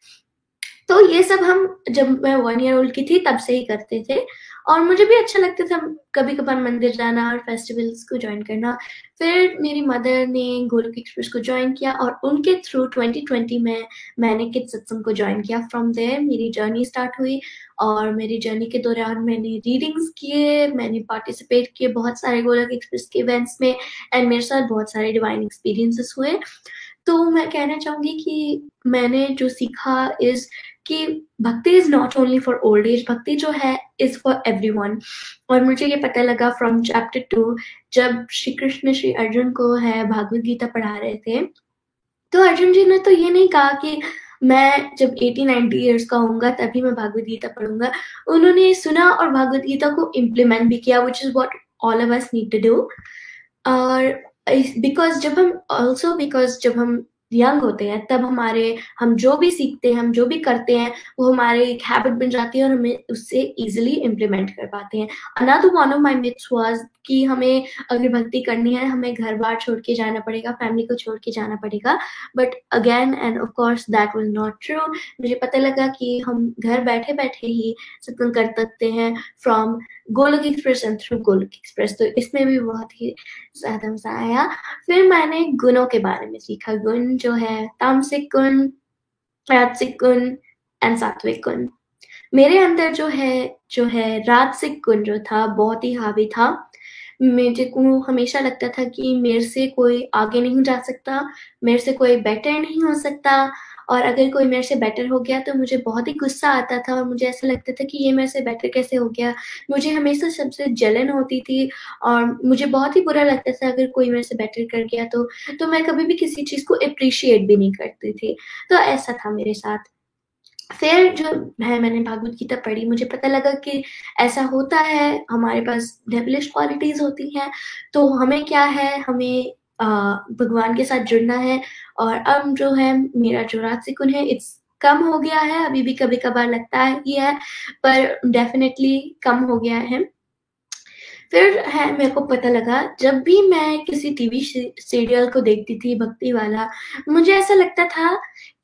तो ये सब हम जब मैं वन ईयर ओल्ड की थी, तब से ही करते थे। और मुझे भी अच्छा लगता था कभी कभार मंदिर जाना और फेस्टिवल्स को ज्वाइन करना। फिर मेरी मदर ने गोलक एक्सप्रेस को ज्वाइन किया और उनके थ्रू 2020 में मैंने किड सत्संग को ज्वाइन किया। फ्रॉम देयर मेरी जर्नी स्टार्ट हुई और मेरी जर्नी के दौरान मैंने रीडिंग्स किए, मैंने पार्टिसिपेट किए बहुत सारे गोलक एक्सप्रेस के इवेंट्स में एंड मेरे साथ बहुत सारे डिवाइन एक्सपीरियंसेस हुए। तो मैं कहना चाहूँगी कि मैंने जो सीखा इज़ कि भक्ति is not only for old age भक्ति जो है इज़ फॉर एवरी वन और मुझे ये पता लगा फ्रॉम चैप्टर टू जब श्री कृष्ण श्री अर्जुन को है, भागवत गीता पढ़ा रहे थे तो अर्जुन जी ने तो ये नहीं कहा कि मैं जब 80 90 इयर्स का होऊँगा, तभी मैं भागवत गीता पढ़ूँगा। उन्होंने सुना और भागवत गीता को इम्प्लीमेंट भी किया which is what all of us need to do और बिकॉज़ जब हम ऑल्सो बिकॉज़ जब हम यंग होते हैं, तब हमारे, हम जो भी सीखते हैं, हम जो भी करते हैं, वो हमारे एक हैबिट बन जाती है और हमें उससे इजिली इम्प्लीमेंट कर पाते हैं। Another one of my myths was कि हमें अगर भक्ति करनी है, हमें घर बार छोड़ के जाना पड़ेगा फैमिली को छोड़ के जाना पड़ेगा। But again and of course that was not true मुझे पता लगा कि हम घर बैठे बैठे ही सत्संग कर सकते हैं from Golok Express and through Golok Express तो इसमें भी बहुत ही ज़्यादा मज़ा आया। फिर मैंने गुणों के बारे में सीखा। गुण जो है तामसिक गुण राजसिक गुण एंड सात्विक गुण मेरे अंदर जो है जो है राजसिक गुण जो था, बहुत ही हावी था। मुझे को हमेशा लगता था कि मेरे से कोई आगे नहीं जा सकता, मेरे से कोई बेटर नहीं हो सकता। और अगर कोई मेरे से बेटर हो गया तो मुझे बहुत ही गुस्सा आता था और मुझे ऐसा लगता था कि ये मेरे से बेटर कैसे हो गया। मुझे हमेशा सबसे जलन होती थी और मुझे बहुत ही बुरा लगता था अगर कोई मेरे से बेटर कर गया तो तो मैं कभी भी किसी चीज़ को अप्रिशिएट भी नहीं करती थी। तो ऐसा था मेरे साथ। फिर जो है मैंने भागवत गीता पढ़ी, मुझे पता लगा कि ऐसा होता है, हमारे पास डेवलिश क्वालिटीज होती हैं तो हमें क्या है? हमें भगवान के साथ जुड़ना है और अब जो है मेरा जो रात सिकुन है इट्स कम हो गया है, अभी भी कभी कभार लगता है ही है पर डेफिनेटली कम हो गया है। फिर है, मेरे को पता लगा, जब भी मैं किसी टीवी सीरियल को देखती थी, भक्ति वाला, मुझे ऐसा लगता था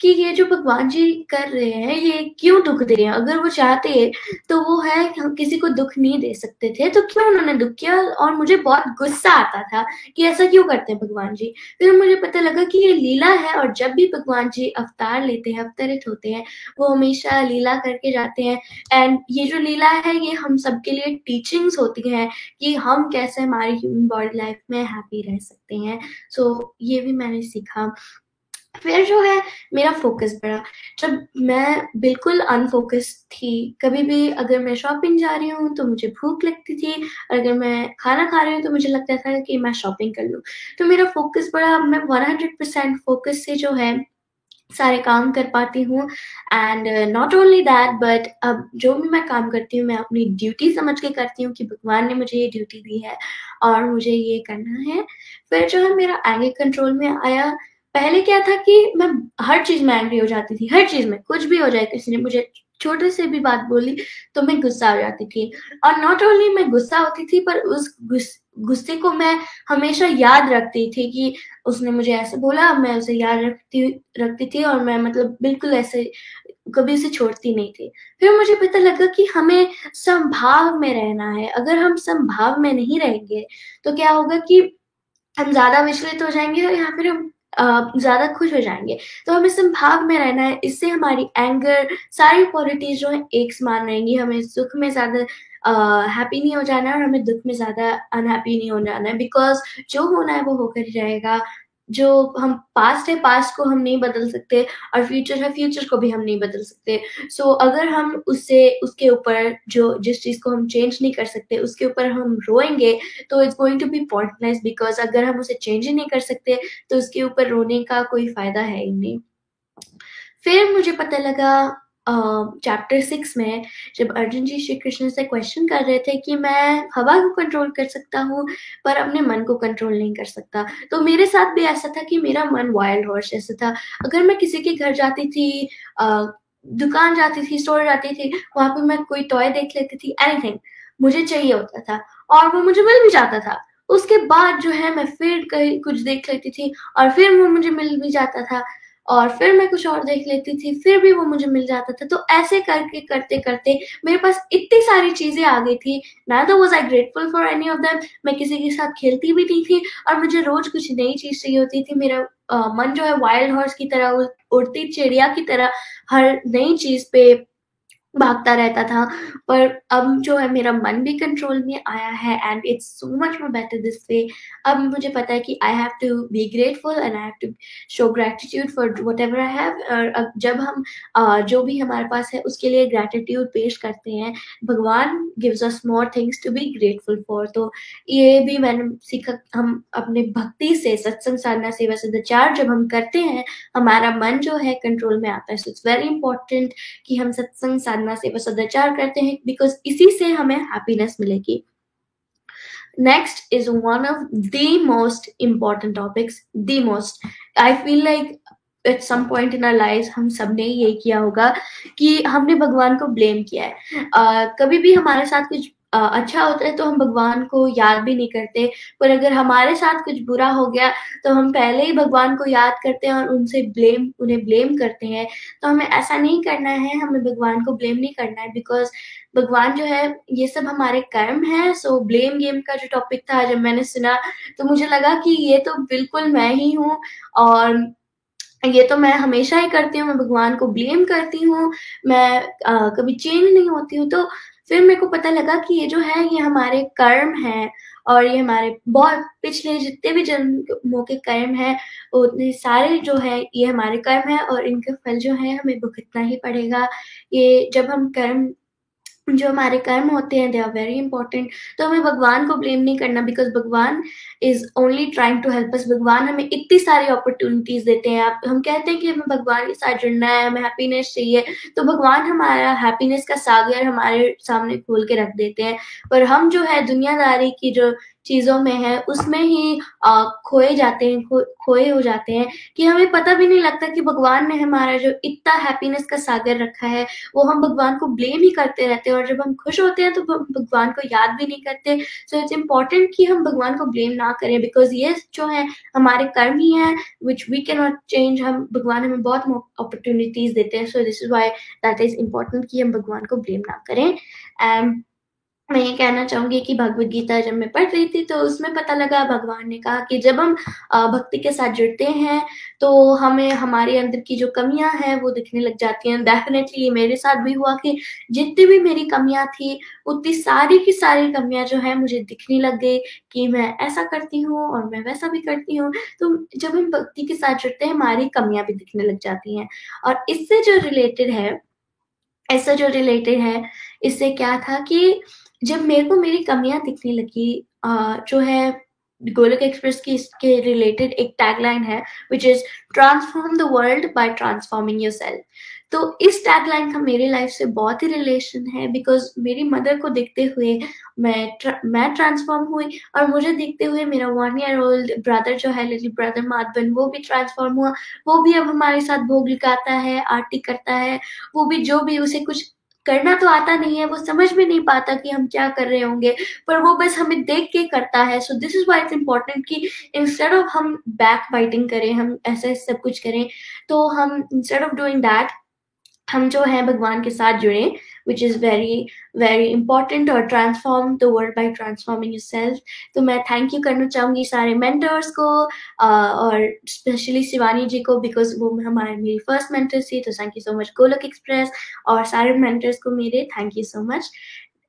कि ये जो भगवान जी कर रहे हैं ये क्यों दुख दे रहे हैं? अगर वो चाहते तो वो है हम किसी को दुख नहीं दे सकते थे तो क्यों उन्होंने दुख किया? और मुझे बहुत गुस्सा आता था कि ऐसा क्यों करते हैं भगवान जी? फिर मुझे पता लगा कि ये लीला है और जब भी भगवान जी अवतार लेते हैं अवतरित होते हैं वो हमेशा लीला करके जाते हैं। एंड ये जो लीला है ये हम सबके लिए टीचिंग्स होती हैं कि हम कैसे हमारी ह्यूमन बॉडी लाइफ में हैप्पी रह सकते हैं। सो so, ये भी मैंने सीखा। फिर जो है, मेरा फोकस बढ़ा। जब मैं बिल्कुल अनफोकस थी, कभी भी अगर मैं शॉपिंग जा रही हूँ तो मुझे भूख लगती थी अगर मैं खाना खा रही हूँ तो मुझे लगता था कि मैं शॉपिंग कर लूँ। तो मेरा फोकस बढ़ा, मैं वन हंड्रेड परसेंट फोकस से जो है, सारे काम कर पाती हूँ। And not only that but अब जो भी मैं काम करती हूँ, मैं अपनी ड्यूटी समझ के करती हूँ कि भगवान ने मुझे ये ड्यूटी दी है, और मुझे ये करना है। फिर जो है, मेरा एंगर कंट्रोल में आया। पहले क्या था कि मैं हर चीज़ में एंग्री हो जाती थी, हर चीज़ में, कुछ भी हो जाए, किसी ने मुझे छोटे से भी बात बोली तो मैं गुस्सा हो जाती थी। और नॉट ओनली मैं गुस्सा होती थी, पर उस गुस्से को मैं हमेशा याद रखती थी कि उसने मुझे ऐसे बोला, मैं उसे याद रखती रखती थी और मैं मतलब बिल्कुल ऐसे कभी उसे छोड़ती नहीं थी। फिर मुझे पता लगा कि हमें संभाव में रहना है। अगर हम संभाव में नहीं रहेंगे तो क्या होगा कि हम ज़्यादा विचलित हो जाएँगे या फिर हम ज़्यादा खुश हो जाएँगे। तो हमें संभाव में रहना है, इससे हमारी एंगर सारी क्वालिटीज जो है, एक समान रहेंगी। हमें सुख में ज़्यादा हैप्पी नहीं हो जाना है और हमें दुख में ज़्यादा अनहैप्पी नहीं हो जाना है। बिकॉज़ जो होना है वो होकर ही रहेगा। जो हम पास्ट है पास्ट को हम नहीं बदल सकते और फ्यूचर है फ्यूचर को भी हम नहीं बदल सकते। सो so, अगर हम उससे उसके ऊपर जो जिस चीज़ को हम चेंज नहीं कर सकते उसके ऊपर हम रोएँगे तो it's going to be pointless because अगर हम उसे चेंज ही नहीं कर सकते तो उसके ऊपर रोने का कोई फ़ायदा है ही नहीं। फिर मुझे पता लगा चैप्टर सिक्स में जब अर्जुन जी श्री कृष्ण से क्वेश्चन कर रहे थे कि मैं हवा को कंट्रोल कर सकता हूँ, पर अपने मन को कंट्रोल नहीं कर सकता। तो मेरे साथ भी ऐसा था कि मेरा मन वाइल्ड हॉर्स जैसा था। अगर मैं किसी के घर जाती थी दुकान जाती थी स्टोर जाती थी, वहाँ पर मैं कोई टॉय देख लेती थी एनीथिंग मुझे चाहिए होता था और वो मुझे मिल भी जाता था। उसके बाद जो है मैं फिर कहीं कुछ देख लेती थी और फिर वो मुझे मिल भी जाता था। और फिर मैं कुछ और देख लेती थी फिर भी वो मुझे मिल जाता था। तो ऐसे करके करते करते मेरे पास इतनी सारी चीज़ें आ गई थी। ना तो was I grateful for any of them मैं किसी के साथ खेलती भी नहीं थी और मुझे रोज कुछ नई चीज़ चाहिए होती थी। मेरा आ, मन जो है वाइल्ड हॉर्स की तरह उड़ती चिड़िया की तरह हर नई चीज़ पे भागता रहता था। पर अब जो है मेरा मन भी कंट्रोल में आया है and it's so much more better this way अब मुझे पता है कि I have to be grateful and I have to show gratitude for whatever I have और अब जब हम uh, जो भी हमारे पास है उसके लिए ग्रेटिट्यूड पेश करते हैं भगवान gives us more things to be grateful for तो ये भी मैंने सीखा हम अपने भक्ति से सत्संग साधना सेवा सदाचार जब हम करते हैं हमारा मन जो है कंट्रोल में आता है। सो इट्स वेरी इंपॉर्टेंट कि हम सत्संग साधना साधना सेवा सदाचार करते हैं बिकॉज़ इसी से हमें हैप्पीनेस मिलेगी। Next is one of the most important topics the most I feel like at some point in our life हम सबने ये किया होगा कि हमने भगवान को ब्लेम किया है। uh, कभी भी हमारे साथ कुछ अच्छा होता है तो हम भगवान को याद भी नहीं करते। पर अगर हमारे साथ कुछ बुरा हो गया तो हम पहले ही भगवान को याद करते हैं और उनसे ब्लेम उन्हें ब्लेम करते हैं। तो हमें ऐसा नहीं करना है हमें भगवान को ब्लेम नहीं करना है बिकॉज़ भगवान जो है ये सब हमारे कर्म है। सो ब्लेम गेम का जो टॉपिक था जब मैंने सुना तो मुझे लगा कि ये तो बिल्कुल मैं ही हूँ और ये तो मैं हमेशा ही करती हूँ मैं भगवान को ब्लेम करती हूँ मैं आ, कभी चेंज नहीं होती हूँ। तो फिर मेरे को पता लगा कि ये जो है, ये हमारे कर्म हैं और ये हमारे बहुत पिछले जितने भी जन्मों के कर्म हैं, उतने सारे जो है, ये हमारे कर्म हैं और इनके फल जो है, हमें भुगतना ही पड़ेगा। ये जब हम कर्म जो हमारे कर्म होते हैं दे आर वेरी इंपॉर्टेंट तो हमें भगवान को ब्लेम नहीं करना बिकॉज़ भगवान is only trying to help us भगवान हमें इतनी सारी अपॉर्चुनिटीज़ देते हैं। आप, हम कहते हैं कि हमें भगवान के साथ जुड़ना है, हमें हैप्पीनेस चाहिए। तो भगवान हमारा हैप्पीनेस का सागर हमारे सामने खोल के रख देते हैं। पर हम जो है, दुनियादारी की जो चीज़ों में है उसमें ही खोए जाते हैं खो, खोए हो जाते हैं कि हमें पता भी नहीं लगता कि भगवान ने हमारा जो इतना हैप्पीनेस का सागर रखा है वो हम भगवान को ब्लेम ही करते रहते हैं और जब हम खुश होते हैं तो भगवान को याद भी नहीं करते। सो इट्स इंपॉर्टेंट कि हम भगवान को ब्लेम ना करें बिकॉज़ ये जो है हमारे कर्म ही है which we can not change हम भगवान हमें बहुत अपॉर्चुनिटीज़ देते हैं। So this is why that is important कि हम भगवान को ब्लेम ना करें। एंड मैं ये कहना चाहूँगी कि भगवत गीता जब मैं पढ़ रही थी तो उसमें पता लगा भगवान ने कहा कि जब हम भक्ति के साथ जुड़ते हैं तो हमें हमारे अंदर की जो कमियाँ हैं वो दिखने लग जाती हैं। डेफिनेटली मेरे साथ भी हुआ कि जितनी भी मेरी कमियाँ थी, उतनी सारी की सारी कमियाँ जो है मुझे दिखने लग गई कि मैं ऐसा करती हूँ और मैं वैसा भी करती हूँ। तो जब हम भक्ति के साथ जुड़ते हैं, हमारी कमियाँ भी दिखने लग जाती हैं। और इससे जो रिलेटेड है, ऐसा जो रिलेटेड है, इससे क्या था कि जब मेरे को मेरी कमियाँ दिखने लगी जो है गोलक एक्सप्रेस की इसके रिलेटेड एक टैगलाइन है which is transform the world by transforming yourself तो इस टैगलाइन का मेरी लाइफ से बहुत ही रिलेशन है बिकॉज़ मेरी मदर को देखते हुए मैं ट्र, मैं ट्रांसफॉर्म हुई और मुझे देखते हुए मेरा वन ईयर ओल्ड ब्रदर जो है लिटिल ब्रदर माधवन वो भी ट्रांसफॉर्म हुआ। वो भी अब हमारे साथ भोग लगाता है आरती करता है। वो भी जो भी उसे कुछ करना तो आता नहीं है, वो समझ में नहीं पाता कि हम क्या कर रहे होंगे, पर वो बस हमें देख के करता है। So this is why it's important कि इंस्टेड ऑफ़ हम बैक बाइटिंग करें, हम ऐसा सब कुछ करें तो हम इंस्टेड ऑफ़ डूइंग दैट हम जो है भगवान के साथ जुड़े। Which is very very important और transform the world by transforming yourself. तो मैं थैंक यू करना चाहूँगी सारे मेंटर्स को और स्पेशली शिवानी जी को बिकॉज़ वो हमारे, मेरी फ़र्स्ट mentor थी तो thank you so much Golok express और सारे मेंटर्स को मेरे thank you so much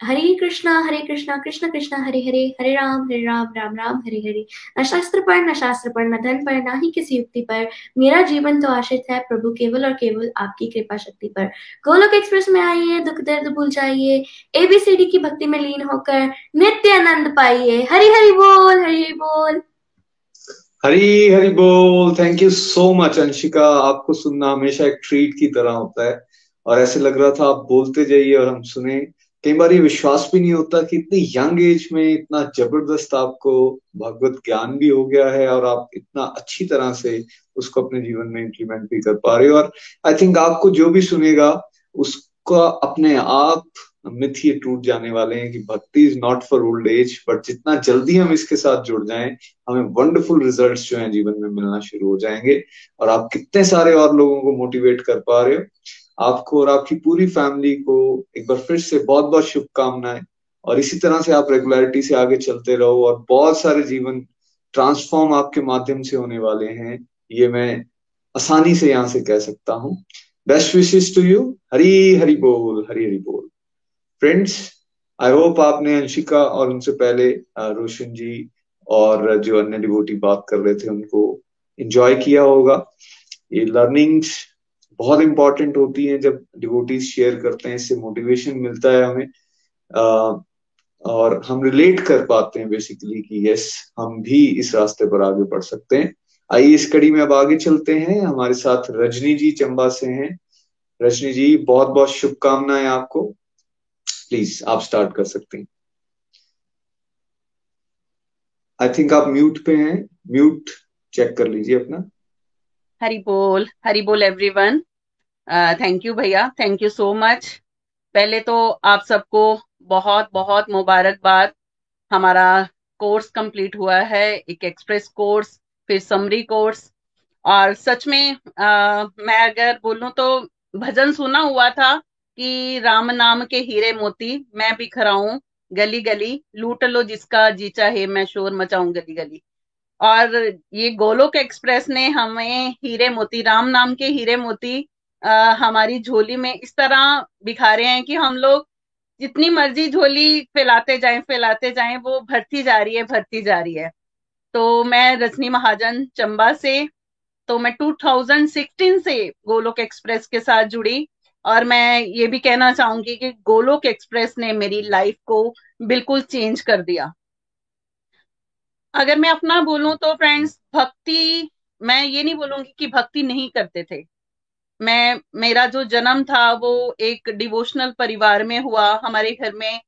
Hare Krishna Hare Krishna, Krishna Krishna, Hare Hare Hare Ram Hare Ram Ram Ram, Hare Hare. न शास्त्र पर, न शास्त्र पर, न धन पर, ना ही किसी युक्ति पर। मेरा जीवन तो आश्रित है प्रभु केवल और केवल आपकी कृपा शक्ति पर। गोलोक एक्सप्रेस में आइए दुख दर्द भूल जाइए। एबीसीडी की भक्ति में लीन होकर नित्य आनंद पाइए। हरि हरि बोल हरि बोल। हरी हरी बोल। Thank you so much Anshika. आपको सुनना हमेशा एक ट्रीट की तरह होता है। और ऐसे लग रहा था आप बोलते जाइए और हम सुने। कई बार ये विश्वास भी नहीं होता कि इतनी यंग एज में इतना ज़बरदस्त आपको भगवत ज्ञान भी हो गया है और आप इतना अच्छी तरह से उसको अपने जीवन में इम्प्लीमेंट भी कर पा रहे हो। और आई थिंक आपको जो भी सुनेगा, उसका अपने आप मिथ ये टूट जाने वाले हैं कि भक्ति is not for old age but जितना जल्दी हम इसके साथ जुड़ जाएँ, हमें वंडरफुल रिजल्ट्स जो हैं जीवन में मिलना शुरू हो जाएँगे। और आप कितने सारे और लोगों को मोटिवेट कर पा रहे हो। आपको और आपकी पूरी फैमिली को एक बार फिर से बहुत बहुत शुभकामनाएँ। और इसी तरह से आप रेगुलरिटी से आगे चलते रहो और बहुत सारे जीवन ट्रांसफॉर्म आपके माध्यम से होने वाले हैं, ये मैं आसानी से यहाँ से कह सकता हूँ। Best wishes to you Hari Hari बोल, हरी हरी बोल। फ्रेंड्स आई होप आपने अंशिका और उनसे पहले रोशन जी और जो अन्य डिवोटी बात कर रहे थे, उनको एंजॉय किया होगा। ये लर्निंग्स बहुत इंपॉर्टेंट होती है जब डिवोटीज शेयर करते हैं, इससे मोटिवेशन मिलता है हमें। और हम रिलेट कर पाते हैं बेसिकली कि यस हम भी इस रास्ते पर आगे बढ़ सकते हैं। आइए इस कड़ी में अब आगे चलते हैं। हमारे साथ रजनी जी चंबा से हैं। रजनी जी बहुत बहुत शुभकामनाएँ आपको। प्लीज़ आप स्टार्ट कर सकते हैं। आई थिंक आप म्यूट पे हैं। म्यूट चेक कर लीजिए अपना। हरी बोल। हरी बोल एवरीवन थैंक यू भैया थैंक यू सो मच पहले तो आप सबको बहुत बहुत मुबारकबाद। हमारा कोर्स कंप्लीट हुआ है एक एक्सप्रेस कोर्स फिर समरी कोर्स और सच में आ, मैं अगर बोलूँ तो भजन सुना हुआ था कि राम नाम के हीरे मोती मैं भी खराऊं गली गली लूट लो जिसका जी चाहे मैं शोर मचाऊं गली गली और ये गोलोक एक्सप्रेस ने हमें हीरे मोती राम नाम के हीरे मोती आ, हमारी झोली में इस तरह बिखा रहे हैं कि हम लोग जितनी मर्ज़ी झोली फैलाते जाएँ फैलाते जाएँ वो भरती जा रही है भरती जा रही है। तो मैं रजनी महाजन चंबा से तो मैं 2016 से गोलोक एक्सप्रेस के साथ जुड़ी और मैं ये भी कहना चाहूँगी कि गोलोक एक्सप्रेस ने मेरी लाइफ को बिल्कुल चेंज कर दिया। अगर मैं अपना बोलूँ तो फ्रेंड्स भक्ति मैं ये नहीं बोलूँगी कि भक्ति नहीं करते थे। मैं मेरा जो जन्म था वो एक डिवोशनल परिवार में हुआ। हमारे घर में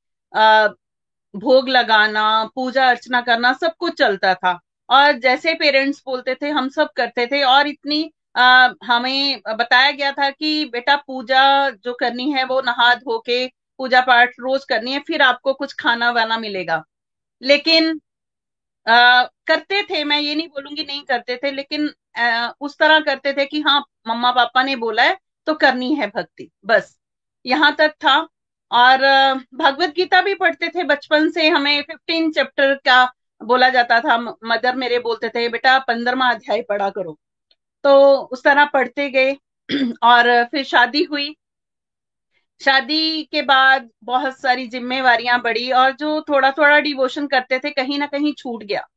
भोग लगाना पूजा अर्चना करना सब कुछ चलता था। और जैसे पेरेंट्स बोलते थे हम सब करते थे। और इतनी आ, हमें बताया गया था कि बेटा पूजा जो करनी है वो नहा धो के पूजा पाठ रोज करनी है फिर आपको कुछ खाना वाना मिलेगा। लेकिन आ, करते थे मैं ये नहीं बोलूँगी नहीं करते थे लेकिन आ, उस तरह करते थे कि हाँ मम्मा पापा ने बोला है तो करनी है भक्ति। बस। यहाँ तक था। और भगवत गीता भी पढ़ते थे बचपन से। हमें फिफ्टीन चैप्टर का बोला जाता था। मदर मेरे बोलते थे, बेटा पंद्रमा अध्याय पढ़ा करो। तो उस तरह पढ़ते गए। और फिर शादी हुई। शादी के बाद बहुत सारी जिम्मेवारियाँ बढ़ी और जो थोड़ा थोड़ा डिवोशन करते थे, कहीं ना कहीं छूट गया।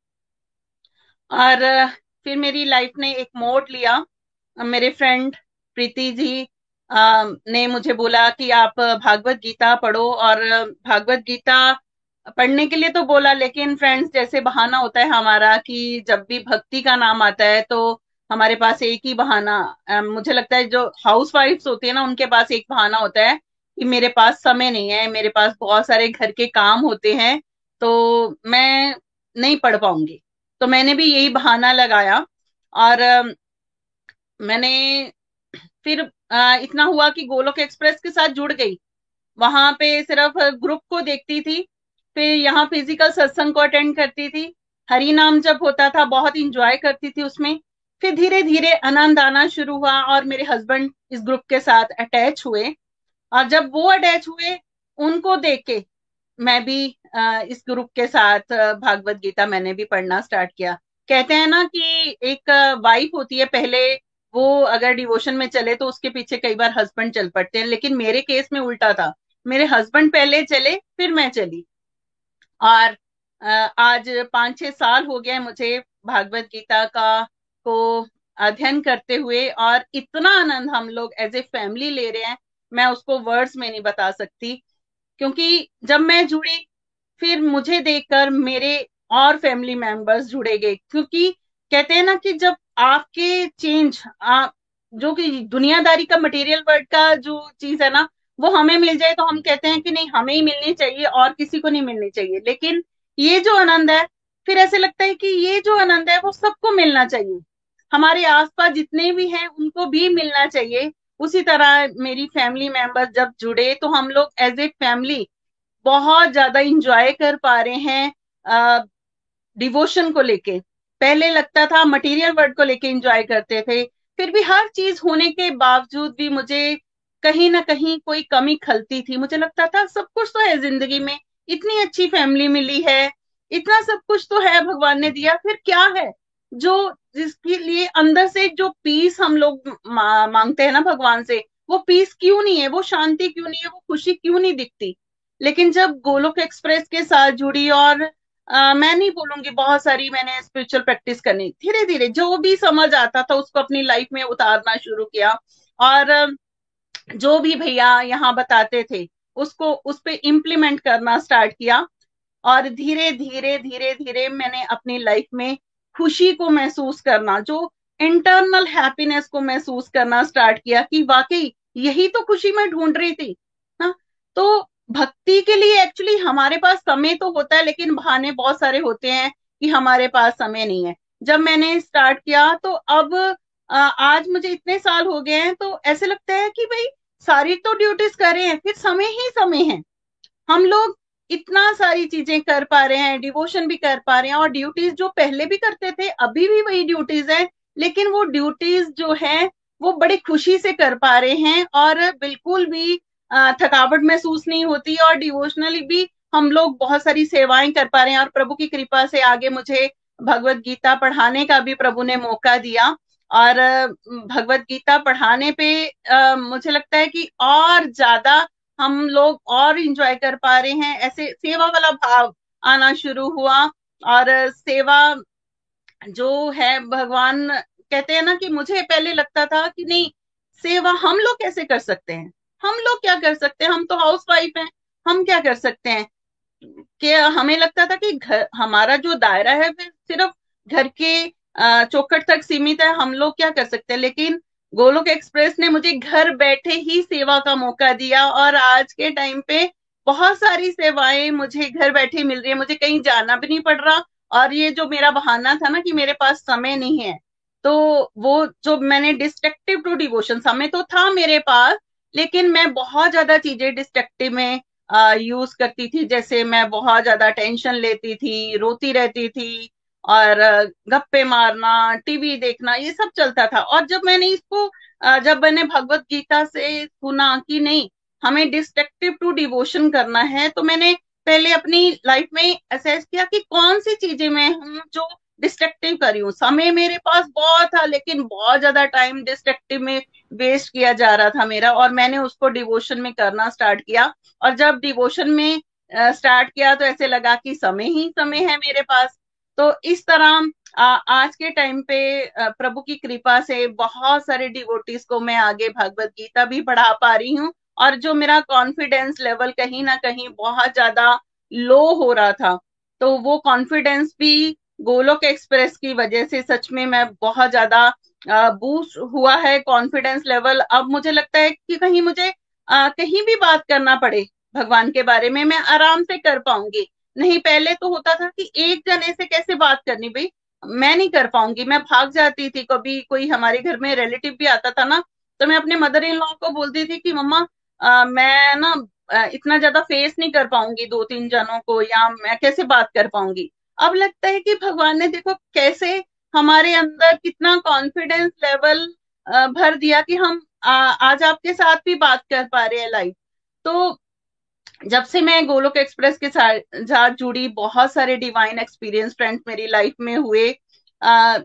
और फिर मेरी लाइफ ने एक मोड लिया। मेरे फ्रेंड प्रीति जी आ, ने मुझे बोला कि आप भागवत गीता पढ़ो और भागवत गीता पढ़ने के लिए तो बोला लेकिन फ्रेंड्स जैसे बहाना होता है हमारा कि जब भी भक्ति का नाम आता है तो हमारे पास एक ही बहाना मुझे लगता है जो हाउस वाइफ्स होती है ना उनके पास एक बहाना होता है कि मेरे पास समय नहीं है मेरे पास बहुत सारे घर के काम होते हैं तो मैं नहीं पढ़ पाऊँगी। तो मैंने भी यही बहाना लगाया और मैंने फिर इतना हुआ कि गोलोक एक्सप्रेस के साथ जुड़ गई। वहाँ पे सिर्फ़ ग्रुप को देखती थी, फिर यहाँ फ़िज़िकल सत्संग को अटेंड करती थी। हरि नाम जब होता था, बहुत इंजॉय करती थी उसमें। फिर धीरे धीरे आनंद आना शुरू हुआ और मेरे हस्बैंड इस ग्रुप के साथ अटैच हुए। और जब वो अटैच हुए, उनको देख के मैं भी इस ग्रुप के साथ भागवत गीता मैंने भी पढ़ना स्टार्ट किया। कहते हैं ना कि एक वाइफ होती है, पहले वो अगर डिवोशन में चले तो उसके पीछे कई बार हस्बैंड चल पड़ते हैं। लेकिन मेरे केस में उल्टा था। मेरे हस्बैंड पहले चले, फिर मैं चली। और आज पाँच छह साल हो गया है मुझे भागवत गीता का, को अध्ययन करते हुए। और इतना आनंद हम लोग एज ए फैमिली ले रहे हैं। मैं उसको वर्ड्स में नहीं बता सकती। क्योंकि जब मैं जुड़ी, फिर मुझे देखकर मेरे और फैमिली मेंबर्स जुड़े गए। क्योंकि कहते हैं ना कि जब आपके चेंज आप, जो कि दुनियादारी का मटेरियल वर्ड का जो चीज़ है ना, वो हमें मिल जाए तो हम कहते हैं कि नहीं, हमें ही मिलनी चाहिए और किसी को नहीं मिलनी चाहिए। लेकिन ये जो आनंद है, फिर ऐसे लगता है कि ये जो आनंद है वो सबको मिलना चाहिए। हमारे आसपास जितने भी हैं, उनको भी मिलना चाहिए। उसी तरह मेरी फैमिली मेंबर जब जुड़े तो हम लोग एज ए फैमिली बहुत ज़्यादा इंजॉय कर पा रहे हैं डिवोशन को लेके। पहले लगता था मटेरियल वर्ड को लेके इंजॉय करते थे। फिर भी हर चीज़ होने के बावजूद भी मुझे कहीं ना कहीं कोई कमी खलती थी। मुझे लगता था सब कुछ तो है ज़िंदगी में इतनी अच्छी फैमिली मिली है इतना सब कुछ तो है भगवान ने दिया फिर क्या है? जो जिसके लिए अंदर से जो पीस हम लोग मा, मांगते हैं ना भगवान से वो पीस क्यों नहीं है? वो शांति क्यों नहीं है? वो खुशी क्यों नहीं दिखती? लेकिन जब गोलोक एक्सप्रेस के साथ जुड़ी और आ, मैं नहीं बोलूँगी बहुत सारी मैंने स्पिरिचुअल प्रैक्टिस करनी। धीरे धीरे जो भी समझ आता था उसको अपनी लाइफ में उतारना शुरू किया। और जो भी भैया यहाँ बताते थे उसको उस पर इम्प्लीमेंट करना स्टार्ट किया। और धीरे धीरे धीरे धीरे मैंने अपनी लाइफ में खुशी को महसूस करना जो इंटरनल हैप्पीनेस को महसूस करना स्टार्ट किया कि वाकई यही तो खुशी मैं ढूंढ रही थी हा? तो भक्ति के लिए एक्चुअली हमारे पास समय तो होता है, लेकिन बहाने बहुत सारे होते हैं कि हमारे पास समय नहीं है। जब मैंने स्टार्ट किया तो अब आज मुझे इतने साल हो गए हैं तो ऐसे लगता है कि भाई, सारी तो ड्यूटीज़ कर रहे हैं, फिर समय ही समय है। हम लोग इतना सारी चीज़ें कर पा रहे हैं डिवोशन भी कर पा रहे हैं, और ड्यूटीज़ जो पहले भी करते थे, अभी भी वही ड्यूटीज़ है, लेकिन वो ड्यूटीज़ जो है, वो बड़ी खुशी से कर पा रहे हैं, और बिल्कुल भी थकावट महसूस नहीं होती और डिवोशनली भी हम लोग बहुत सारी सेवाएँ कर पा रहे हैं और प्रभु की कृपा से आगे मुझे भगवत गीता पढ़ाने का भी प्रभु ने मौका दिया। और भगवत गीता पढ़ाने पे मुझे लगता है कि और ज़्यादा हम लोग और इंजॉय कर पा रहे हैं। ऐसे सेवा वाला भाव आना शुरू हुआ और सेवा जो है, भगवान कहते हैं ना कि मुझे पहले लगता था कि नहीं, सेवा हम लोग कैसे कर सकते हैं? हम लोग क्या कर सकते हैं? हम तो हाउस वाइफ हैं। हम क्या कर सकते हैं? कि हमें लगता था कि घर, हमारा जो दायरा है सिर्फ़ घर के चौखट तक सीमित है। हम लोग क्या कर सकते हैं? लेकिन गोलोक एक्सप्रेस ने मुझे घर बैठे ही सेवा का मौका दिया और आज के टाइम पे बहुत सारी सेवाएँ मुझे घर बैठे मिल रही है। मुझे कहीं जाना भी नहीं पड़ रहा और ये जो मेरा बहाना था ना कि मेरे पास समय नहीं है तो वो जो मैंने डिस्ट्रक्टिव टू डिवोशन समय तो था मेरे पास लेकिन मैं बहुत ज़्यादा चीज़ें डिस्ट्रक्टिव में यूज़ करती थी। जैसे मैं बहुत ज़्यादा टेंशन लेती थी, रोती रहती थी और गप्पे मारना टीवी देखना, ये सब चलता था। और जब मैंने इसको जब मैंने भगवत गीता से सुना कि नहीं, हमें डिस्ट्रक्टिव टू डिवोशन करना है तो मैंने पहले अपनी लाइफ में असेस किया कि कौन सी चीज़ें मैं हूँ जो डिस्ट्रक्टिव करी हूँ। समय मेरे पास बहुत था, लेकिन बहुत ज़्यादा टाइम डिस्ट्रक्टिव में वेस्ट किया जा रहा था मेरा और मैंने उसको डिवोशन में करना स्टार्ट किया। और जब डिवोशन में स्टार्ट किया तो ऐसे लगा कि समय ही समय है मेरे पास। तो इस तरह आज के टाइम पे प्रभु की कृपा से बहुत सारे डिवोटीज को मैं आगे भगवत गीता भी पढ़ा पा रही हूँ और जो मेरा कॉन्फिडेंस लेवल कहीं ना कहीं बहुत ज़्यादा लो हो रहा था तो वो कॉन्फिडेंस भी गोलोक एक्सप्रेस की वजह से सच में मैं बहुत ज़्यादा बूस्ट हुआ है कॉन्फिडेंस लेवल अब मुझे लगता है कि कहीं मुझे आ, कहीं भी बात करना पड़े भगवान के बारे में मैं आराम से कर पाऊँगी। नहीं पहले तो होता था कि एक जने से कैसे बात करनी भाई? मैं नहीं कर पाऊँगी। मैं भाग जाती थी। कभी कोई हमारे घर में रिलेटिव भी आता था ना तो मैं अपने मदर इन लॉ को बोलती थी कि मम्मा मैं ना इतना ज़्यादा फेस नहीं कर पाऊँगी दो तीन जनों को या मैं कैसे बात कर पाऊँगी? अब लगता है कि भगवान ने देखो कैसे हमारे अंदर कितना कॉन्फिडेंस लेवल भर दिया कि हम आज आपके साथ भी बात कर पा रहे हैं लाइव तो जब से मैं गोलोक एक्सप्रेस के साथ जुड़ी बहुत सारे डिवाइन एक्सपीरियंस फ्रेंड्स मेरी लाइफ में हुए. आ,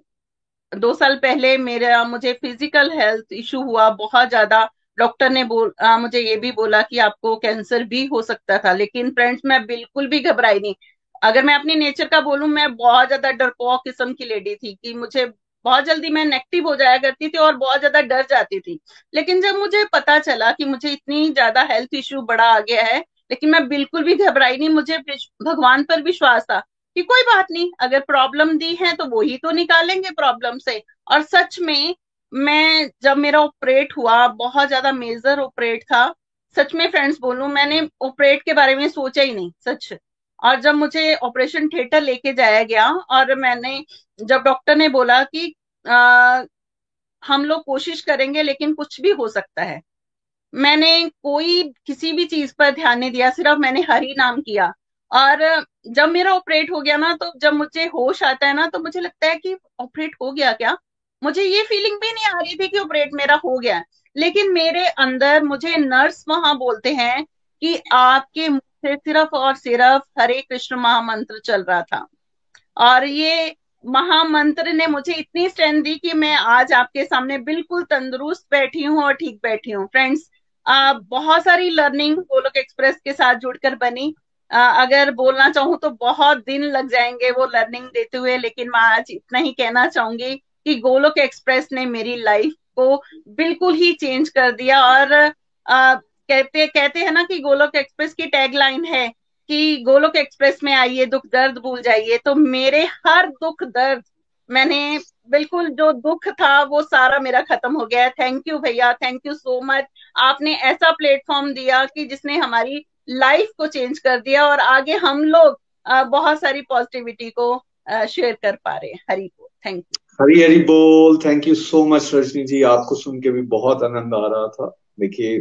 दो साल पहले मेरा मुझे फ़िज़िकल हेल्थ इशू हुआ बहुत ज़्यादा डॉक्टर ने बोल आ, मुझे ये भी बोला कि आपको कैंसर भी हो सकता था लेकिन फ्रेंड्स मैं बिल्कुल भी घबराई नहीं. अगर मैं अपनी नेचर का बोलूँ, मैं बहुत ज़्यादा डरपोक किस्म की लेडी थी कि मुझे बहुत जल्दी मैं नेगेटिव हो जाया करती थी और बहुत ज़्यादा डर जाती थी। लेकिन जब मुझे पता चला कि मुझे इतनी ज़्यादा हेल्थ इश्यू बड़ा आ गया है, लेकिन मैं बिल्कुल भी घबराई नहीं, मुझे भगवान पर विश्वास था कि कोई बात नहीं, अगर प्रॉब्लम दी है तो वो ही तो निकालेंगे प्रॉब्लम से। और सच में, मैं जब मेरा ऑपरेट हुआ, बहुत ज़्यादा मेजर ऑपरेट था, सच में फ्रेंड्स बोलूँ, मैंने ऑपरेट के बारे में सोचा ही नहीं, सच। और जब मुझे ऑपरेशन थिएटर लेके जाया गया और मैंने जब डॉक्टर ने बोला कि आ, हम लोग कोशिश करेंगे लेकिन कुछ भी हो सकता है। मैंने कोई किसी भी चीज़ पर ध्यान नहीं दिया सिर्फ़ मैंने हरी नाम किया। और जब मेरा ऑपरेट हो गया ना तो जब मुझे होश आता है ना तो मुझे लगता है कि ऑपरेट हो गया क्या? मुझे ये फीलिंग भी नहीं आ रही थी कि ऑपरेट मेरा हो गया लेकिन मेरे अंदर मुझे नर्स वहाँ बोलते हैं कि आपके मुँह से सिर्फ़ और सिर्फ़ हरे कृष्ण महामंत्र चल रहा था। और ये महामंत्र ने मुझे इतनी स्ट्रेंथ दी कि मैं आज आपके सामने बिल्कुल तंदुरुस्त बैठी हूँ और ठीक बैठी हूँ। फ्रेंड्स बहुत सारी लर्निंग गोलोक एक्सप्रेस के साथ जुड़कर बनी। आ, अगर बोलना चाहूँ तो बहुत दिन लग जाएँगे वो लर्निंग देते हुए लेकिन मैं आज इतना ही कहना चाहूँगी कि गोलोक एक्सप्रेस ने मेरी लाइफ को बिल्कुल ही चेंज कर दिया। और आ, कहते कहते हैं ना कि गोलोक एक्सप्रेस की टैगलाइन है कि गोलोक एक्सप्रेस में आइए, दुख दर्द भूल जाइए। तो मेरे हर दुख दर्द, मैंने बिल्कुल जो दुख था वो सारा मेरा खत्म हो गया थैंक यू भैया थैंक यू सो मच आपने ऐसा प्लेटफॉर्म दिया कि जिसने हमारी लाइफ को चेंज कर दिया और आगे हम लोग बहुत सारी पॉजिटिविटी को शेयर कर पा रहे हैं। हरी को थैंक यू हरी हरी बोल। Thank you so much Rajni ji. आपको सुन के भी बहुत आनंद आ रहा था। देखिए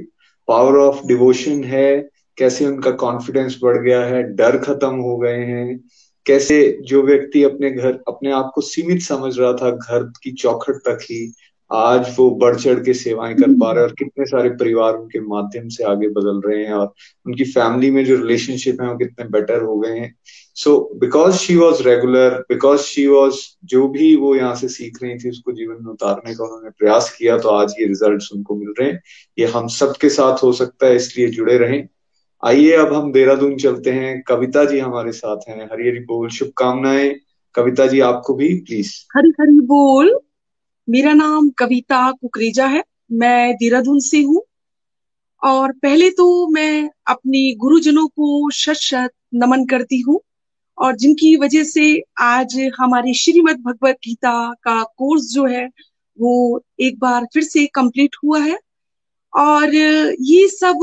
पावर ऑफ़ डिवोशन है, कैसे उनका कॉन्फिडेंस बढ़ गया है, डर खत्म हो गए हैं, कैसे जो व्यक्ति अपने घर, अपने आप को सीमित समझ रहा था घर की चौखट तक ही आज वो बढ़ चढ़ के सेवाएँ कर पा रहे हैं और कितने सारे परिवार उनके माध्यम से आगे बदल रहे हैं और उनकी फैमिली में जो रिलेशनशिप है वो कितने बेटर हो गए हैं। So because she was regular because she was जो भी वो यहाँ से सीख रही थी, उसको जीवन में उतारने का उन्होंने प्रयास किया तो आज ये रिज़ल्ट उनको मिल रहे हैं। ये हम सबके साथ हो सकता है, इसलिए जुड़े रहें। आइए, अब हम देहरादून चलते हैं। कविता जी हमारे साथ हैं। हरी हरी बोल, शुभकामनाएँ। कविता जी, आपको भी प्लीज़ हरी हरी बोल। मेरा नाम कविता कुकरेजा है। मैं देहरादून से हूँ। और पहले तो मैं अपने गुरुजनों को शत शत नमन करती हूँ। और जिनकी वजह से आज हमारी श्रीमद भगवत गीता का कोर्स जो है, वो एक बार फिर से कंप्लीट हुआ है। और ये सब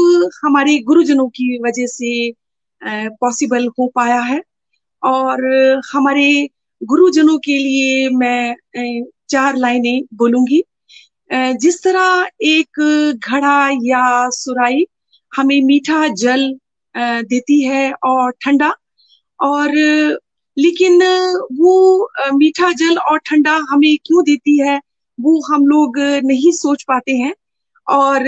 हमारे गुरुजनों की वजह से पॉसिबल हो पाया है। और हमारे गुरुजनों के लिए मैं चार लाइनें बोलूँगी। जिस तरह एक घड़ा या सुराई हमें मीठा जल देती है और ठंडा, और लेकिन वो मीठा जल और ठंडा हमें क्यों देती है, वो हम लोग नहीं सोच पाते हैं। और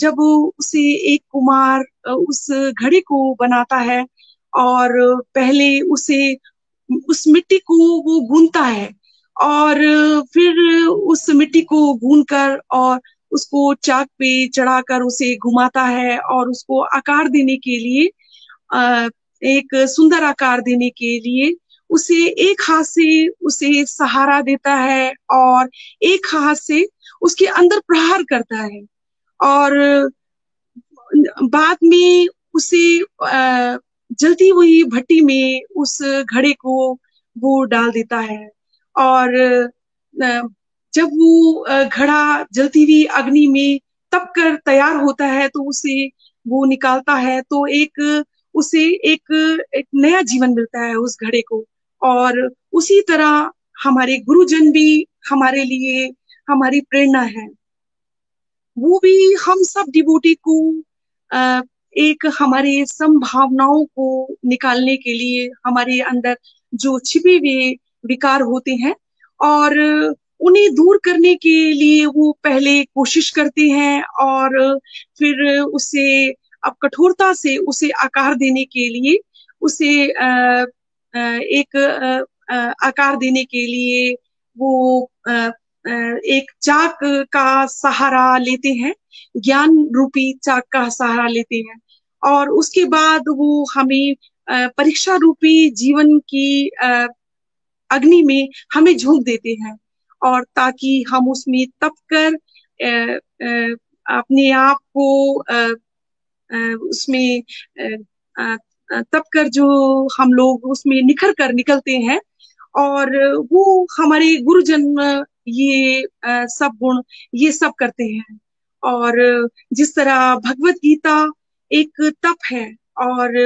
जब उसे एक कुमार उस घड़े को बनाता है और पहले उसे, उस मिट्टी को वो गूंता है और फिर उस मिट्टी को गून कर और उसको चाक पे चढ़ाकर उसे घुमाता है और उसको आकार देने के लिए एक सुंदर आकार देने के लिए उसे एक हाथ से उसे सहारा देता है और एक हाथ से उसके अंदर प्रहार करता है। और बाद में उसे जलती हुई भट्टी में उस घड़े को वो डाल देता है। और जब वो घड़ा जलती हुई अग्नि में तप कर तैयार होता है तो उसे वो निकालता है तो एक, उसे एक एक नया जीवन मिलता है उस घड़े को। और उसी तरह हमारे गुरुजन भी हमारे लिए हमारी प्रेरणा है। वो भी हम सब डिबोटी को एक हमारे संभावनाओं को निकालने के लिए हमारे अंदर जो छिपे हुए विकार होते हैं और उन्हें दूर करने के लिए वो पहले कोशिश करते हैं और फिर उसे अब कठोरता से उसे आकार देने के लिए, उसे एक आकार देने के लिए वो एक चाक का सहारा लेते हैं, ज्ञान रूपी चाक का सहारा लेते हैं और उसके बाद वो हमें परीक्षा रूपी जीवन की अग्नि में हमें झोंक देते हैं और ताकि हम उसमें तप कर अपने आप को उसमें तप कर जो हम लोग उसमें निखर कर निकलते हैं और वो हमारे गुरुजन ये सब गुण, ये सब करते हैं। और जिस तरह भगवत गीता एक तप है और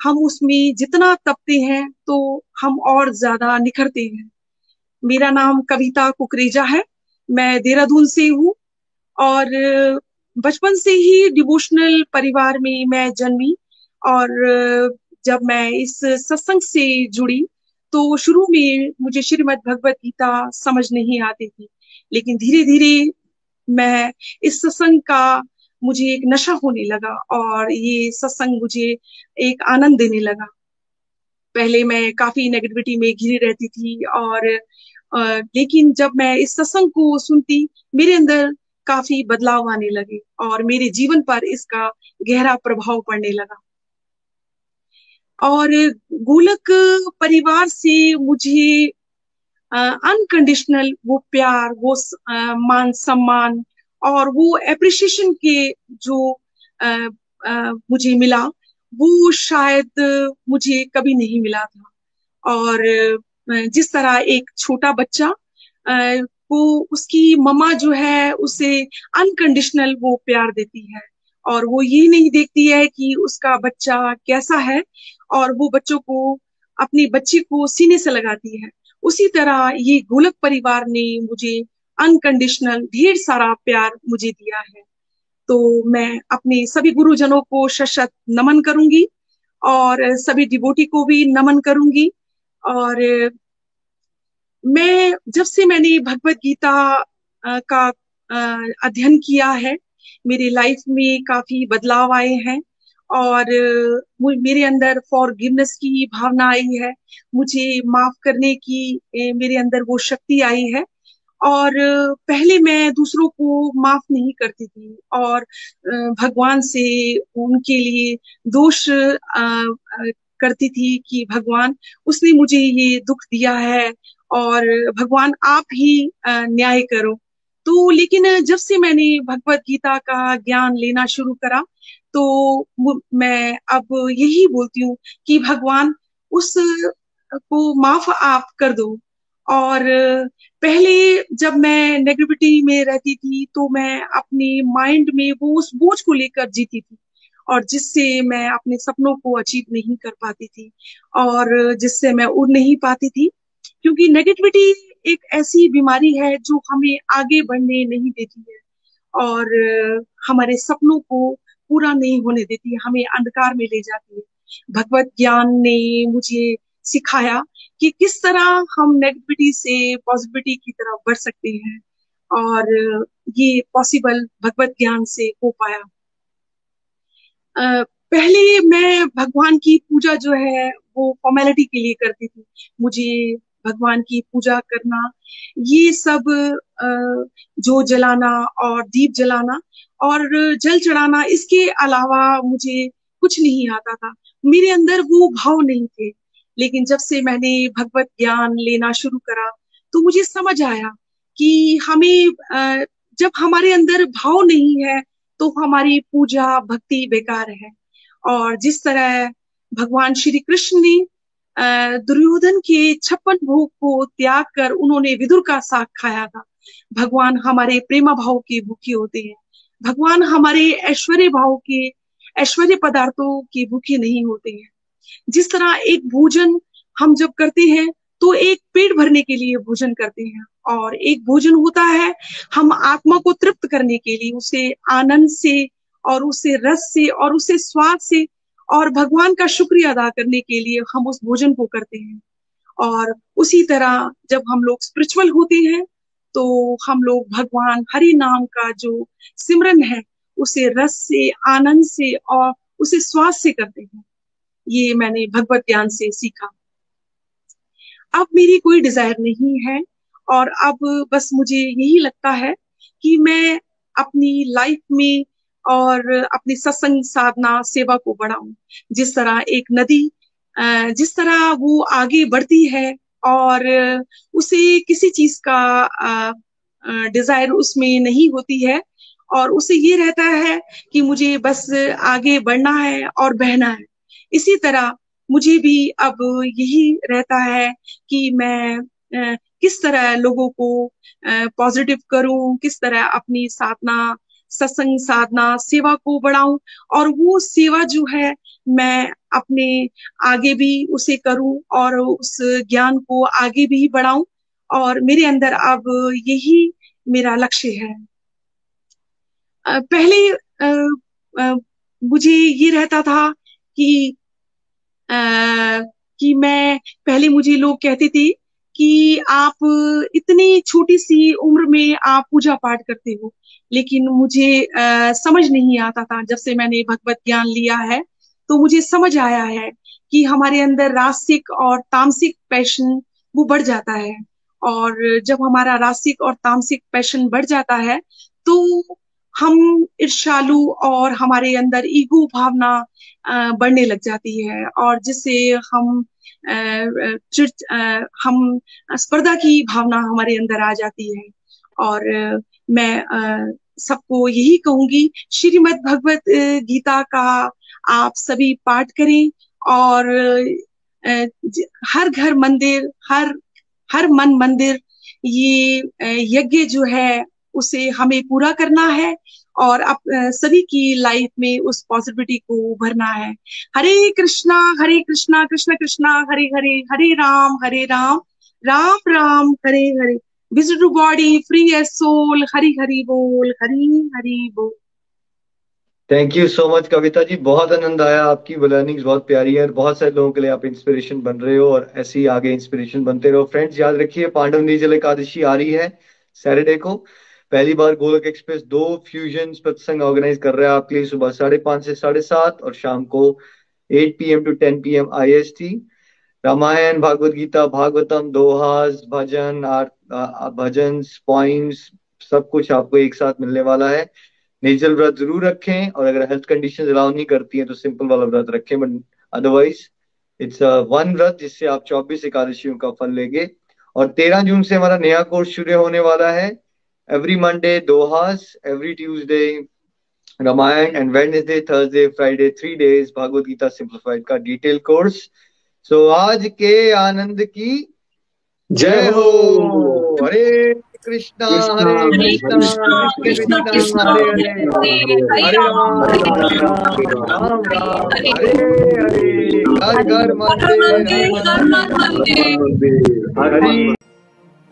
हम उसमें जितना तपते हैं तो हम और ज़्यादा निखरते हैं। मेरा नाम कविता कुकरेजा है। मैं देहरादून से हूँ और बचपन से ही डिवोशनल परिवार में मैं जन्मी और जब मैं इस सत्संग से जुड़ी तो शुरू में मुझे श्रीमद भगवत गीता समझ नहीं आती थी। लेकिन धीरे धीरे मैं इस सत्संग का मुझे एक नशा होने लगा और ये सत्संग मुझे एक आनंद देने लगा। पहले मैं काफ़ी नेगेटिविटी में घिरी रहती थी और आ, लेकिन जब मैं इस सत्संग को सुनती मेरे अंदर काफ़ी बदलाव आने लगे और मेरे जीवन पर इसका गहरा प्रभाव पड़ने लगा। और गोलक परिवार से मुझे अनकंडीशनल वो प्यार वो आ, मान सम्मान और वो एप्रिसिएशन के जो आ, आ, मुझे मिला वो शायद मुझे कभी नहीं मिला था। और जिस तरह एक छोटा बच्चा वो उसकी मम्मा जो है उसे अनकंडीशनल वो प्यार देती है। और वो ये नहीं देखती है कि उसका बच्चा कैसा है और वो बच्चों को अपने बच्चे को सीने से लगाती है। उसी तरह ये गोलक परिवार ने मुझे अनकंडीशनल ढेर सारा प्यार मुझे दिया है। तो मैं अपने सभी गुरुजनों को शशत नमन करूँगी और सभी डिबोटी को भी नमन करूँगी। और मैं, जब से मैंने भगवत गीता का अध्ययन किया है, मेरी लाइफ में काफ़ी बदलाव आए हैं और मेरे अंदर फॉरगिवनेस की भावना आई है। मुझे माफ़ करने की मेरे अंदर वो शक्ति आई है। और पहले मैं दूसरों को माफ़ नहीं करती थी और भगवान से उनके लिए दोष करती थी कि भगवान उसने मुझे ये दुख दिया है और भगवान आप ही न्याय करो। तो लेकिन जब से मैंने भगवत गीता का ज्ञान लेना शुरू करा तो मैं अब यही बोलती हूँ कि भगवान उस को माफ़ आप कर दो। और पहले जब मैं नेगेटिविटी में रहती थी तो मैं अपने माइंड में वो उस बोझ को लेकर जीती थी और जिससे मैं अपने सपनों को अचीव नहीं कर पाती थी और जिससे मैं उड़ नहीं पाती थी। क्योंकि नेगेटिविटी एक ऐसी बीमारी है जो हमें आगे बढ़ने नहीं देती है और हमारे सपनों को पूरा नहीं होने देती, हमें अंधकार में ले जाती है। भगवत ज्ञान ने मुझे सिखाया कि किस तरह हम नेगेटिविटी से पॉजिटिविटी की तरफ़ बढ़ सकते हैं और ये पॉसिबल भगवत ज्ञान से हो पाया। पहले मैं भगवान की पूजा जो है वो फॉर्मेलिटी के लिए करती थी। मुझे भगवान की पूजा करना, ये सब जो जलाना और दीप जलाना और जल चढ़ाना, इसके अलावा मुझे कुछ नहीं आता था। मेरे अंदर वो भाव नहीं थे। लेकिन जब से मैंने भगवत ज्ञान लेना शुरू करा तो मुझे समझ आया कि हमें जब हमारे अंदर भाव नहीं है तो हमारी पूजा भक्ति बेकार है। और जिस तरह भगवान श्री कृष्ण ने दुर्योधन के छप्पन भोग को त्याग कर उन्होंने विदुर का साग खाया था, भगवान हमारे प्रेमा भाव के भूखे होते हैं। भगवान हमारे ऐश्वर्य भाव के, ऐश्वर्य पदार्थों के भूखे नहीं होते हैं। जिस तरह एक भोजन हम जब करते हैं तो एक पेट भरने के लिए भोजन करते हैं। और एक भोजन होता है, हम आत्मा को तृप्त करने के लिए, उसे आनंद से और उसे रस से और उसे स्वाद से और भगवान का शुक्रिया अदा करने के लिए हम उस भोजन को करते हैं। और उसी तरह जब हम लोग स्पिरिचुअल होते हैं तो हम लोग भगवान हरि नाम का जो सिमरन है, उसे रस से, आनंद से और उसे स्वाद से करते हैं। ये मैंने भगवत ज्ञान से सीखा। अब मेरी कोई डिज़ायर नहीं है और अब बस मुझे यही लगता है कि मैं अपनी लाइफ में और अपनी सत्संग साधना सेवा को बढ़ाऊं। जिस तरह एक नदी जिस तरह वो आगे बढ़ती है और उसे किसी चीज़ का डिज़ायर उसमें नहीं होती है और उसे ये रहता है कि मुझे बस आगे बढ़ना है और बहना है। इसी तरह मुझे भी अब यही रहता है कि मैं किस तरह लोगों को पॉजिटिव करूँ, किस तरह अपनी साधना, सत्संग साधना, सेवा को बढ़ाऊं, और वो सेवा जो है मैं अपने आगे भी उसे करूँ और उस ज्ञान को आगे भी बढ़ाऊं, और मेरे अंदर अब यही मेरा लक्ष्य है। पहले मुझे ये रहता था कि कि मैं पहले मुझे लोग कहते थे कि आप इतनी छोटी सी उम्र में आप पूजा पाठ करते हो। लेकिन मुझे आ, समझ नहीं आता था। जब से मैंने भगवत ज्ञान लिया है तो मुझे समझ आया है कि हमारे अंदर रासिक और तामसिक पैशन वो बढ़ जाता है। और जब हमारा रासिक और तामसिक पैशन बढ़ जाता है तो हम ईर्षालु और हमारे अंदर ईगो भावना बढ़ने लग जाती है और जिससे हम हम स्पर्धा की भावना हमारे अंदर आ जाती है। और मैं सबको यही कहूँगी, श्रीमद भगवत गीता का आप सभी पाठ करें और हर घर मंदिर, हर हर मन मंदिर, ये यज्ञ जो है उसे हमें पूरा करना है और अप, सभी की लाइफ में उस पॉसिबिलिटी को भरना है। Hare Krishna Hare Krishna Krishna Krishna Hare Hare Hare Ram Hare Ram Ram Ram Hare Hare. Visit to body free a soul Hari Hari बोल हरी हरी बोल। Thank you so much Kavita ji बहुत आनंद आया आपकी learnings बहुत प्यारी है और बहुत सारे लोगों के लिए आप इंस्पिरेशन बन रहे हो और ऐसे ही आगे इंस्पिरेशन बनते रहो। फ्रेंड्स याद रखिए पांडव नीजल एकादशी आ रही है सैटरडे को। पहली बार गोलक एक्सप्रेस दो फ्यूजन सत्संग ऑर्गेनाइज कर रहा है आपके लिए सुबह साढ़े पाँच से साढ़े सात और शाम को eight P M to ten P M I S T Ramayan, Bhagavad Gita, Bhagavatam दोहास भजन भजन पॉइंट्स सब कुछ आपको एक साथ मिलने वाला है। नेचुरल व्रत ज़रूर रखें और अगर हेल्थ कंडीशन अलाउ नहीं करती है तो सिंपल वाला व्रत रखें बट अदरवाइज़ इट्स वन व्रत जिससे आप चौबीस एकादशियों का फल लेंगे। और तेरह जून से हमारा नया कोर्स शुरू होने वाला है। Every Monday Dohas, every Tuesday Ramayan, and Wednesday, Thursday, Friday, three days Bhagavad Gita Simplified का डिटेल कोर्स सो आज के आनंद की जय हो हरे कृष्णा हरे कृष्णा कृष्ण कृष्ण हरे हरे हरे राम राम राम हरे हरे घर घर मंदिर हरे